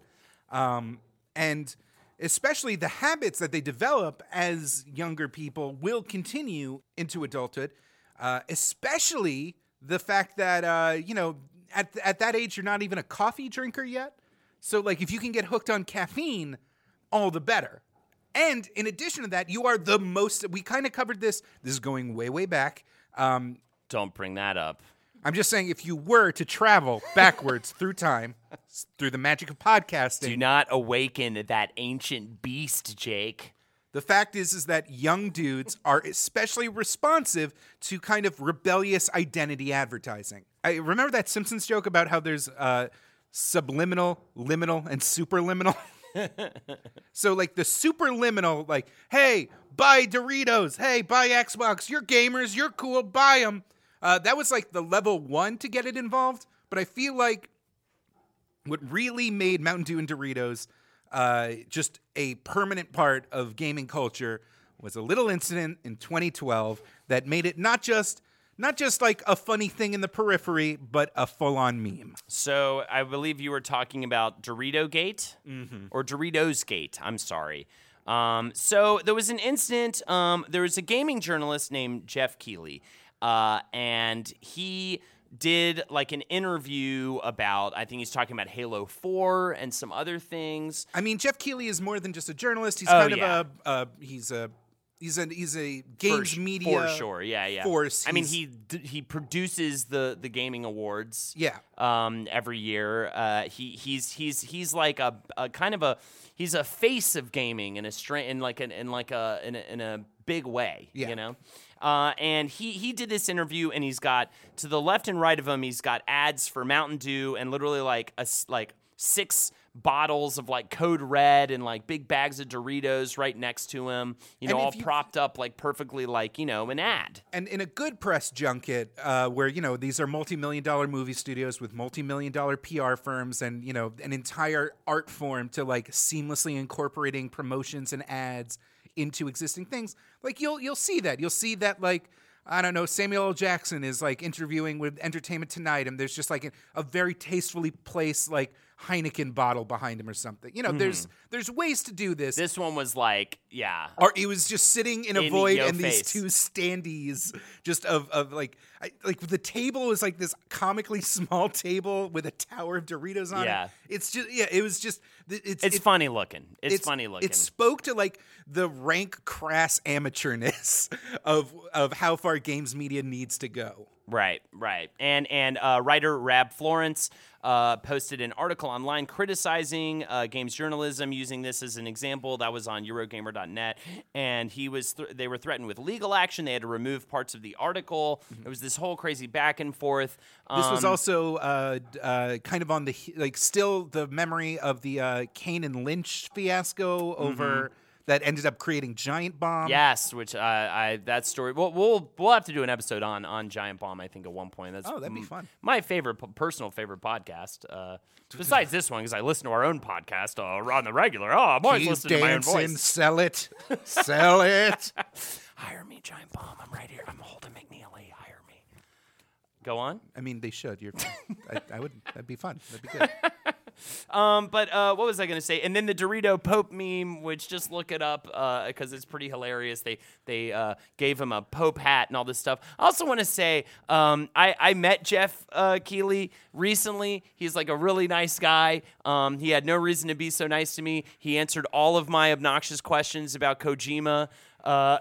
Um, and especially the habits that they develop as younger people will continue into adulthood, uh, especially the fact that, uh, you know, at, at that age, you're not even a coffee drinker yet. So, like, if you can get hooked on caffeine, all the better. And in addition to that, you are the most, we kind of covered this. This is going way, way back. Um, Don't bring that up. I'm just saying, if you were to travel backwards through time, through the magic of podcasting, Do not awaken that ancient beast, Jake. the fact is, is that young dudes are especially responsive to kind of rebellious identity advertising. I remember that Simpsons joke about how there's uh, subliminal, liminal, and superliminal. <laughs> so, like the superliminal, like, hey, buy Doritos, hey, buy Xbox, you're gamers, you're cool, buy them. Uh, that was like the level one to get it involved, but I feel like what really made Mountain Dew and Doritos uh, just a permanent part of gaming culture was a little incident in 2012 that made it not just not just like a funny thing in the periphery, but a full-on meme. So I believe you were talking about Dorito Gate Mm-hmm. or Doritos Gate. I'm sorry. Um, so there was an incident. Um, there was a gaming journalist named Jeff Keighley, uh, and he did like an interview about. I think he's talking about Halo Four and some other things. I mean, Jeff Keighley is more than just a journalist. He's Oh, kind yeah. of a uh, he's a he's a he's a games for, media for sure. Yeah, yeah. force. I mean, he d- he produces the the gaming awards. Yeah. Um, every year. Uh, he he's he's he's like a, a kind of a he's a face of gaming in a stra- in like an in like a in a, in a big way. Yeah. You know. Uh, and he he did this interview, and he's got to the left and right of him, he's got ads for Mountain Dew, and literally like a like six bottles of like Code Red and like big bags of Doritos right next to him. You know, all you- propped up like perfectly like you know an ad. and in a good press junket uh, where you know these are multi-million dollar movie studios with multi-million dollar pr firms and you know an entire art form to like seamlessly incorporating promotions and ads into existing things like you'll you'll see that you'll see that like I don't know. Samuel L. Jackson is like interviewing with Entertainment Tonight, and there's just like a, a very tastefully placed like Heineken bottle behind him or something. You know, there's there's ways to do this. Mm-hmm. This one was like, yeah. or he was just sitting in a In void and these two standees just of, of like I, like the table was like this comically <laughs> small table with a tower of Doritos on Yeah. it. It's just yeah, it was just it's It's it- funny looking. It's, funny looking. It spoke to like the rank crass amateurness <laughs> of of how far games media needs to go. Right, right. And and uh, writer Rab Florence uh, posted an article online criticizing uh, games journalism, using this as an example. That was on Eurogamer.net, and he was th- they were threatened with legal action. They had to remove parts of the article. It was this whole crazy back and forth. This was Um, also uh, uh, kind of on the like still the memory of the uh, Kane and Lynch fiasco over that ended up creating Giant Bomb. Yes, which uh, I that story. We'll, we'll we'll have to do an episode on on Giant Bomb. I think at one point. That's Oh, that'd be m- fun. My favorite, personal favorite podcast. Uh, <laughs> besides this one, because I listen to our own podcast uh, on the regular. Oh, I'm always Keep listening to my own dancing, voice. sell it, <laughs> sell it. Hire me, Giant Bomb. I'm right here. I'm Holden McNeely. Go on. I mean, they should. You're, <laughs> I, I would. That'd be fun. That'd be good. <laughs> um, but uh, what was I going to say? And then the Dorito Pope meme, which just look it up uh because it's pretty hilarious. They they uh, gave him a Pope hat and all this stuff. I also want to say um, I I met Jeff uh, Keighley recently. He's like a really nice guy. Um, he had no reason to be so nice to me. He answered all of my obnoxious questions about Kojima. Uh,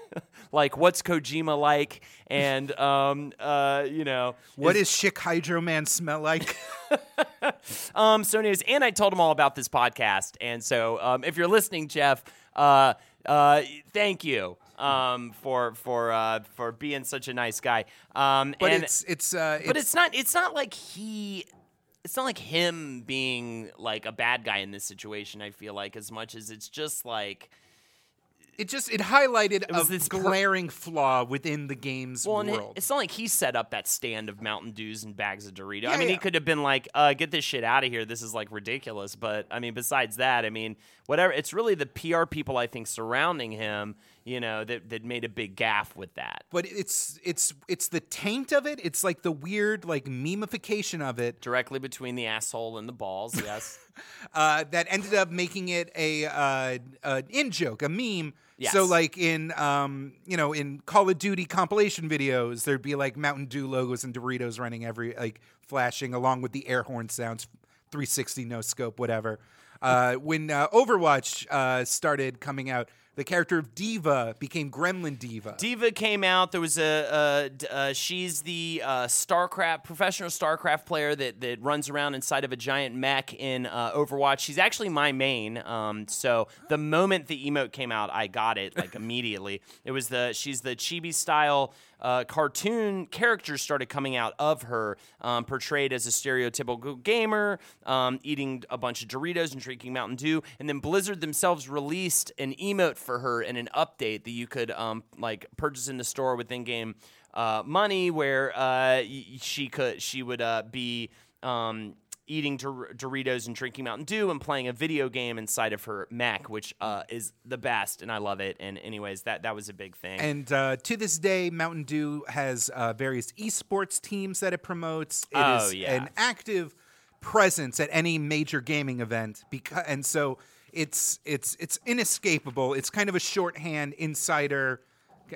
<laughs> like what's Kojima like, and um, uh, you know What does Chic Hydro Man smell like? <laughs> um, so anyways, and I told him all about this podcast, and so um, if you're listening, Jeff, uh, uh, thank you um, for for uh, for being such a nice guy. Um, But and- it's it's uh but it's not it's not like he it's not like him being like a bad guy in this situation i feel like as much as it's just like it just it highlighted It was a this per- glaring flaw within the game's well, and it- world. it's not like he set up that stand of Mountain Dews and bags of Dorito. I Yeah, mean, he could have been like, uh, "Get this shit out of here. This is like ridiculous." But I mean, besides that, I mean, whatever. It's really the PR people I think surrounding him, you know, that that made a big gaffe with that. but it's it's it's the taint of it. It's like the weird like memification of it Directly between the asshole and the balls. Yes. <laughs> uh, that ended up making it a uh, an in joke, a meme. Yes. So like in um you know in Call of Duty compilation videos, there'd be like Mountain Dew logos and Doritos running every like flashing along with the air horn sounds, 360 no scope, whatever. Uh, when uh, Overwatch uh, started coming out, the character of D.Va became Gremlin D.Va. D.Va came out. There was a, d- uh, she's the uh, StarCraft professional StarCraft player that that runs around inside of a giant mech in uh, Overwatch. She's actually my main. Um, so the moment the emote came out, I got it like <laughs> immediately. It was the she's the chibi style. Uh, cartoon characters started coming out of her, um, portrayed as a stereotypical gamer, um, eating a bunch of Doritos and drinking Mountain Dew. And then Blizzard themselves released an emote for her in an update that you could um, like purchase in the store with in-game uh, money, where uh, she could she would uh, be. Um, Eating Dor- Doritos and drinking Mountain Dew and playing a video game inside of her mech, which uh, is the best, and I love it. And anyways, that that was a big thing. And uh, to this day, Mountain Dew has uh, various esports teams that it promotes. It Oh, is yeah. an active presence at any major gaming event, because and so it's it's it's inescapable. It's kind of a shorthand insider.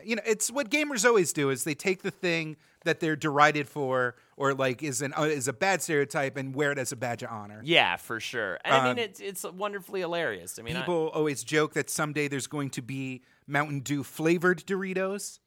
You know, it's what gamers always do: is they take the thing that they're derided for, or like is an uh, is a bad stereotype, and wear it as a badge of honor. Yeah, for sure. And I Um, mean, it's it's wonderfully hilarious. I mean, I- People always joke that someday there's going to be Mountain Dew flavored Doritos.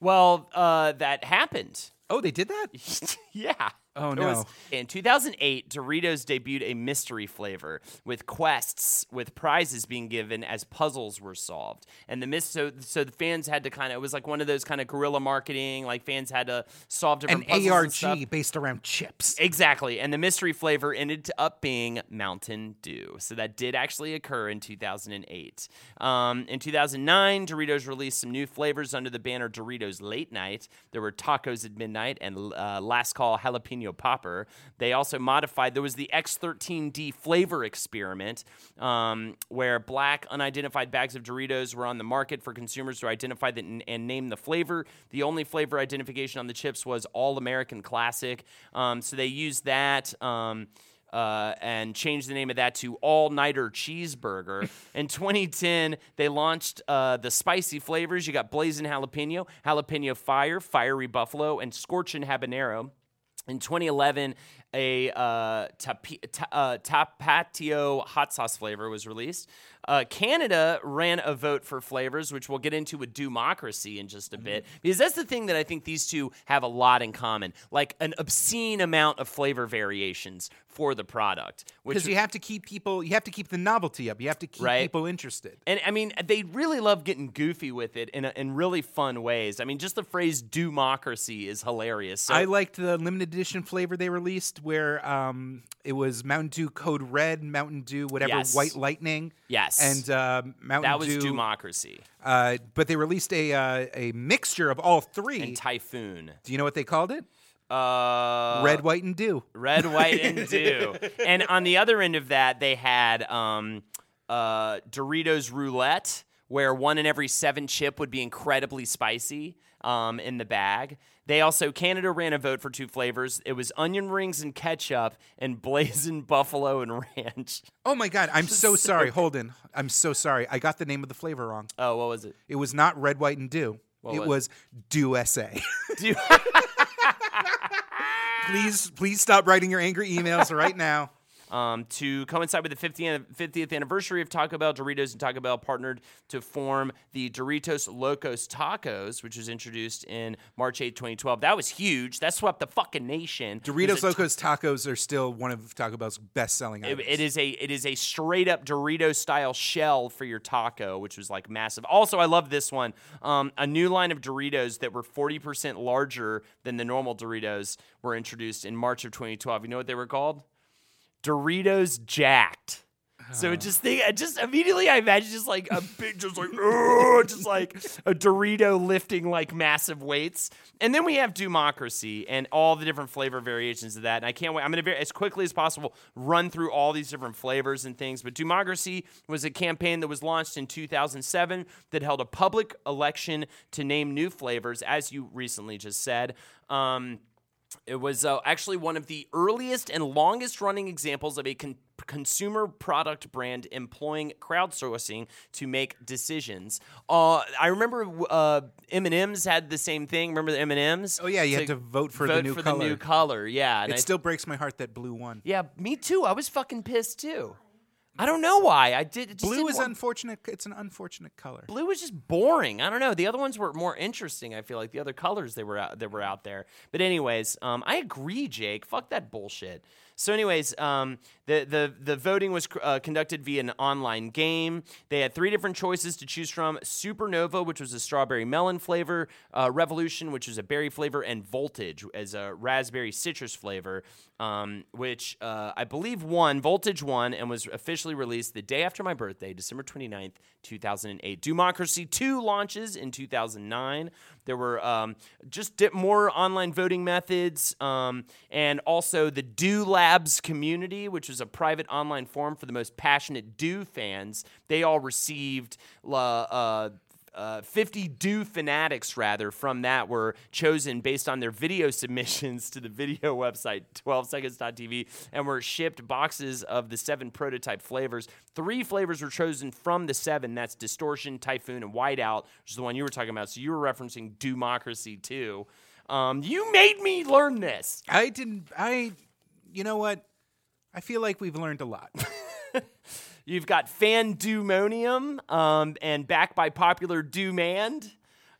well, uh, that happened. Oh, they did that? <laughs> yeah. Oh, It was- no. in 2008, Doritos debuted a mystery flavor with quests with prizes being given as puzzles were solved. And the mis- so so the fans had to kind of it was like one of those kind of guerrilla marketing. Like fans had to solve An different puzzles and stuff. ARG based around chips. Exactly. And the mystery flavor ended up being Mountain Dew. So that did actually occur in 2008. Um, in 2009, Doritos released some new flavors under the banner Doritos Late Night. There were tacos at midnight and uh, last call jalapeno popper. They also modified, there was the X13D flavor experiment um, where black unidentified bags of Doritos were on the market for consumers to identify and, and name the flavor. The only flavor identification on the chips was All American Classic. Um, so they used that. Um, uh, and changed the name of that to All Nighter Cheeseburger. <laughs> In 2010, they launched uh, the spicy flavors. You got blazing jalapeno, jalapeno fire, fiery buffalo, and scorching habanero. In 2011, a uh, tapi- ta- uh, tapatio hot sauce flavor was released. Uh, Canada ran a vote for flavors, which we'll get into with Dewmocracy in just a bit, because that's the thing that I think these two have a lot in common, like an obscene amount of flavor variations for the product. Because you have to keep people, you have to keep the novelty up. You have to keep Right. people interested. and I mean, they really love getting goofy with it in, a, in really fun ways. I mean, just the phrase "dewmocracy" is hilarious. So, I liked the limited edition flavor they released, where um, it was Mountain Dew Code Red, Mountain Dew whatever Yes. White Lightning. Yes. And uh, Mountain that was Dew. dewmocracy Uh, but they released a uh, a mixture of all three. and typhoon. Do you know what they called it? Uh, Red, White, and Dew. red, white, and <laughs> dew. and on the other end of that, they had um, uh, Doritos Roulette, where one in every seven chip would be incredibly spicy um, in the bag. They also Canada ran a vote for two flavors. It was onion rings and ketchup, and <laughs> blazing buffalo and ranch. Oh my god, I'm <laughs> so So- sorry. Holden, I'm so sorry. I got the name of the flavor wrong. Oh, what was it? It was not red, white, and dew. What it was was Dew SA. Do please, please stop writing your angry emails right now. Um, to coincide with the 50th, 50th anniversary of Taco Bell, Doritos and Taco Bell partnered to form the Doritos Locos Tacos, which was introduced in March 8, 2012. That was huge. That swept the fucking nation. Doritos Locos Tacos are still one of Taco Bell's best-selling It, it is a it is a straight up Dorito style shell for your taco, which was like massive. Also, I love this one. Um, a new line of Doritos that were forty percent larger than the normal Doritos were introduced in March of 2012. You know what they were called? Doritos Jacked. So it just think, just immediately I imagine just like a big, just like, <laughs> just like a Dorito lifting like massive weights, and then we have Dewmocracy and all the different flavor variations of that. And I can't wait. I'm gonna very, as quickly as possible run through all these different flavors and things. But Dewmocracy was a campaign that was launched in 2007 that held a public election to name new flavors, as you recently just said. Um, it was uh, actually one of the earliest and longest running examples of a con- consumer product brand employing crowdsourcing to make decisions. Uh, I remember uh, M&M's had the same thing. Remember the M&M's? Oh, yeah, you had to vote for the vote new for color. the new color. Yeah, and it I- still breaks my heart that blue won. yeah, me too. I was fucking pissed too. I don't know why. I did. Just Blue is wa- unfortunate. It's an unfortunate color. Blue was just boring. I don't know. The other ones were more interesting. I feel like the other colors they were out, that were out there. But anyways, um, I agree, Jake. Fuck that bullshit. So, anyways, um, the the the voting was uh, conducted via an online game. They had three different choices to choose from: Supernova, which was a strawberry melon flavor; uh, Revolution, which was a berry flavor; and Voltage as a raspberry citrus flavor. Um, which uh, I believe won. Voltage won and was officially released the day after my birthday, December 29th, 2008. Dewmocracy 2 launches in 2009. There were um, just more online voting methods, um, and also the Dew Labs community, which was a private online forum for the most passionate Do fans. They all received uh, uh, 50 do fanatics rather from that were chosen based on their video <laughs> submissions to the video website 12seconds.tv and were shipped boxes of the seven prototype flavors three flavors were chosen from the seven that's distortion typhoon and whiteout which is the one you were talking about so you were referencing dewmocracy too um, you made me learn this I didn't. I. You know what? I feel like we've learned a lot. <laughs> You've got Fan FanDEWmonium, um, and backed by popular Demand,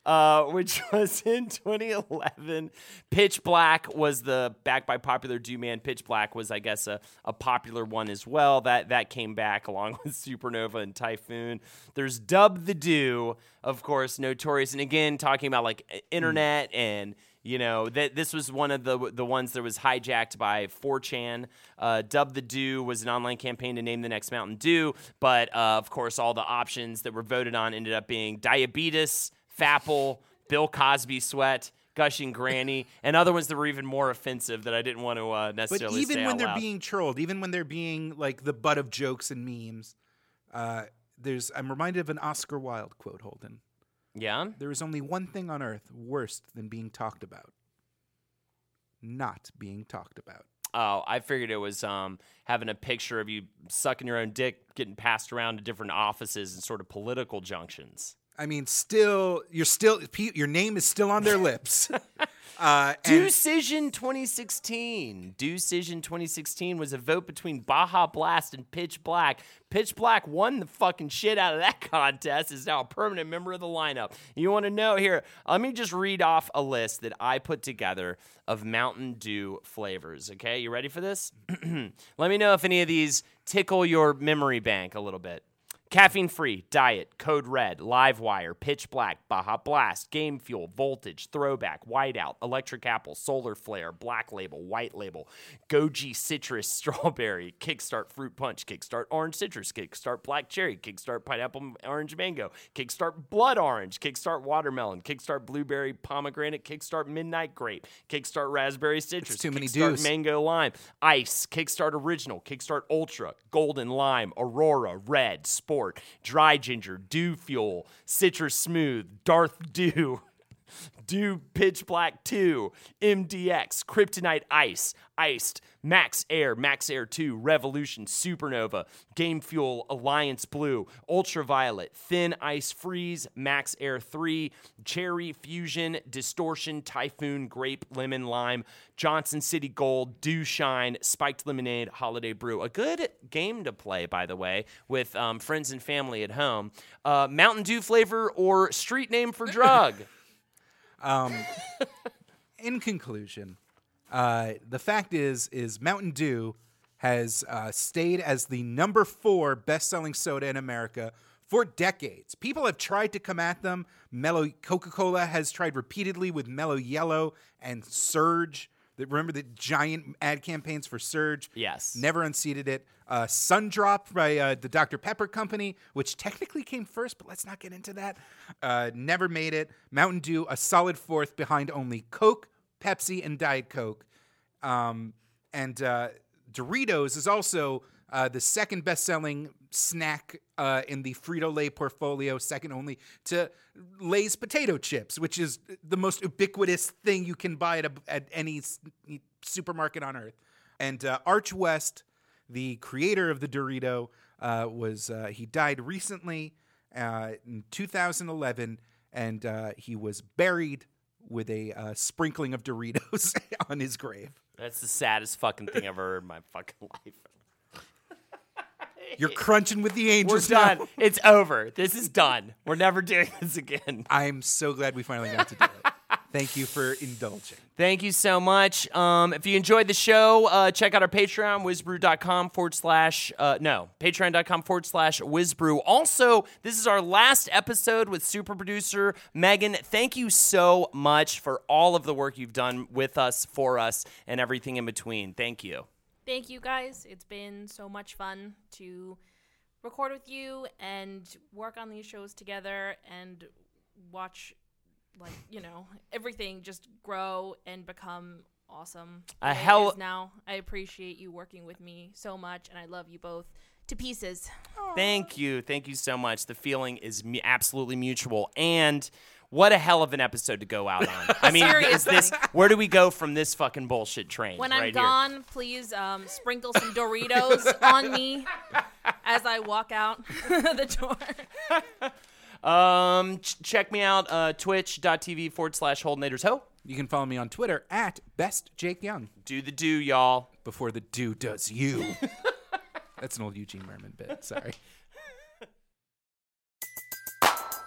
uh, which <laughs> was in 2011. Pitch Black was the backed by popular Demand. Pitch Black was, I guess, a, a popular one as well. That that came back along <laughs> with Supernova and Typhoon. There's Dub the Dew, of course, notorious, and again talking about like i- internet and you know that this was one of the the ones that was hijacked by 4chan. Uh, Dub the Dew was an online campaign to name the next Mountain Dew, but uh, of course, all the options that were voted on ended up being diabetes, Fapple, Bill Cosby sweat. Gushing Granny, <laughs> and other ones that were even more offensive that I didn't want to uh, But even when they're loud. being trolled, even when they're being like the butt of jokes and memes, uh, there's I'm reminded of an Oscar Wilde quote, Holden. Yeah? There is only one thing on earth worse than being talked about. Not being talked about. Oh, I figured it was um, having a picture of you sucking your own dick, getting passed around to different offices and sort of political junctions. I mean, still, you're still, your name is still on their lips. <laughs> uh, Decision 2016. Decision 2016 was a vote between Baja Blast and Pitch Black. Pitch Black won the fucking shit out of that <laughs> contest. Is now a permanent member of the lineup. You want to know here? Let me just read off a list that I put together of Mountain Dew flavors. Okay, you ready for this? <clears throat> Let me know if any of these tickle your memory bank a little bit. Caffeine free, diet, code red, live wire, pitch black, Baja Blast, game fuel, voltage, throwback, whiteout, electric apple, solar flare, black label, white label, goji citrus, <laughs> strawberry, kickstart fruit punch, kickstart orange citrus, kickstart black cherry, kickstart pineapple orange mango, kickstart blood orange, kickstart watermelon, kickstart blueberry pomegranate, kickstart midnight grape, kickstart raspberry citrus, too many kickstart do's. mango lime, ice, kickstart original, kickstart ultra, golden lime, aurora, red, sport Sport, Dry Ginger, Dew Fuel, Citrus Smooth, Darth Dew. <laughs> Dew Pitch Black 2, MDX, Kryptonite Ice, Iced, Max Air, Max Air 2, Revolution, Supernova, Game Fuel, Alliance Blue, Ultraviolet, Thin Ice Freeze, Max Air 3, Cherry Fusion, Distortion, Typhoon, Grape, Lemon, Lime, Johnson City Gold, Dew Shine, Spiked Lemonade, Holiday Brew. A good game to play, by the way, with um, friends and family at home. Uh, Mountain Dew flavor or street name for <laughs> drug? Um, in conclusion, uh, the fact is, is Mountain Dew has uh, stayed as the number four best-selling soda in America for decades. People have tried to come at them. Mellow Coca-Cola has tried repeatedly with Mellow Yellow and Surge. That remember the giant ad campaigns for Surge? Yes. Never unseated it. Uh, Sundrop by uh, the Dr. Pepper Company, which technically came first, but let's not get into that. Uh, never made it. Mountain Dew, a solid fourth behind only Coke, Pepsi, and Diet Coke. Um, and uh, Doritos is also uh, the second best selling snack uh, in the Frito Lay portfolio, second only to Lay's potato chips, which is the most ubiquitous thing you can buy at, a, at any supermarket on earth. And uh, Arch West, the creator of the Dorito, uh, was uh, he died recently uh, in 2011, and he was buried with a sprinkling of Doritos <laughs> on his grave. That's the saddest fucking thing I've ever heard in my fucking <laughs> life. You're crunching with the angels. We're done. now. <laughs> It's over. This is done. We're never doing this again. <laughs> I'm so glad we finally got to do it. Thank you for indulging. Thank you so much. Um, if you enjoyed the show, uh, check out our Patreon, whizbrew.com forward slash, uh, no, patreon.com forward slash whizbrew. Also, this is our last episode with super producer Megan. Thank you so much for all of the work you've done with us, for us, and everything in between. Thank you. Thank you guys. It's been so much fun to record with you and work on these shows together and watch like, you know, everything just grow and become awesome. A hell- now. I appreciate you working with me so much and I love you both to pieces. Thank you. Thank you so much. The feeling is absolutely mutual. And what a hell of an episode to go out on. <laughs> I mean, is this where do we go from this fucking bullshit train? When right I'm here? gone, please um, sprinkle some Doritos <laughs> on me as I walk out <laughs> the door. Um, ch- check me out, uh, twitch.tv forward slash Holdenators Ho. You can follow me on Twitter at best Jake Young. Do the Dew, y'all. Before the Dew does you. That's an old Eugene Mirman bit. Sorry.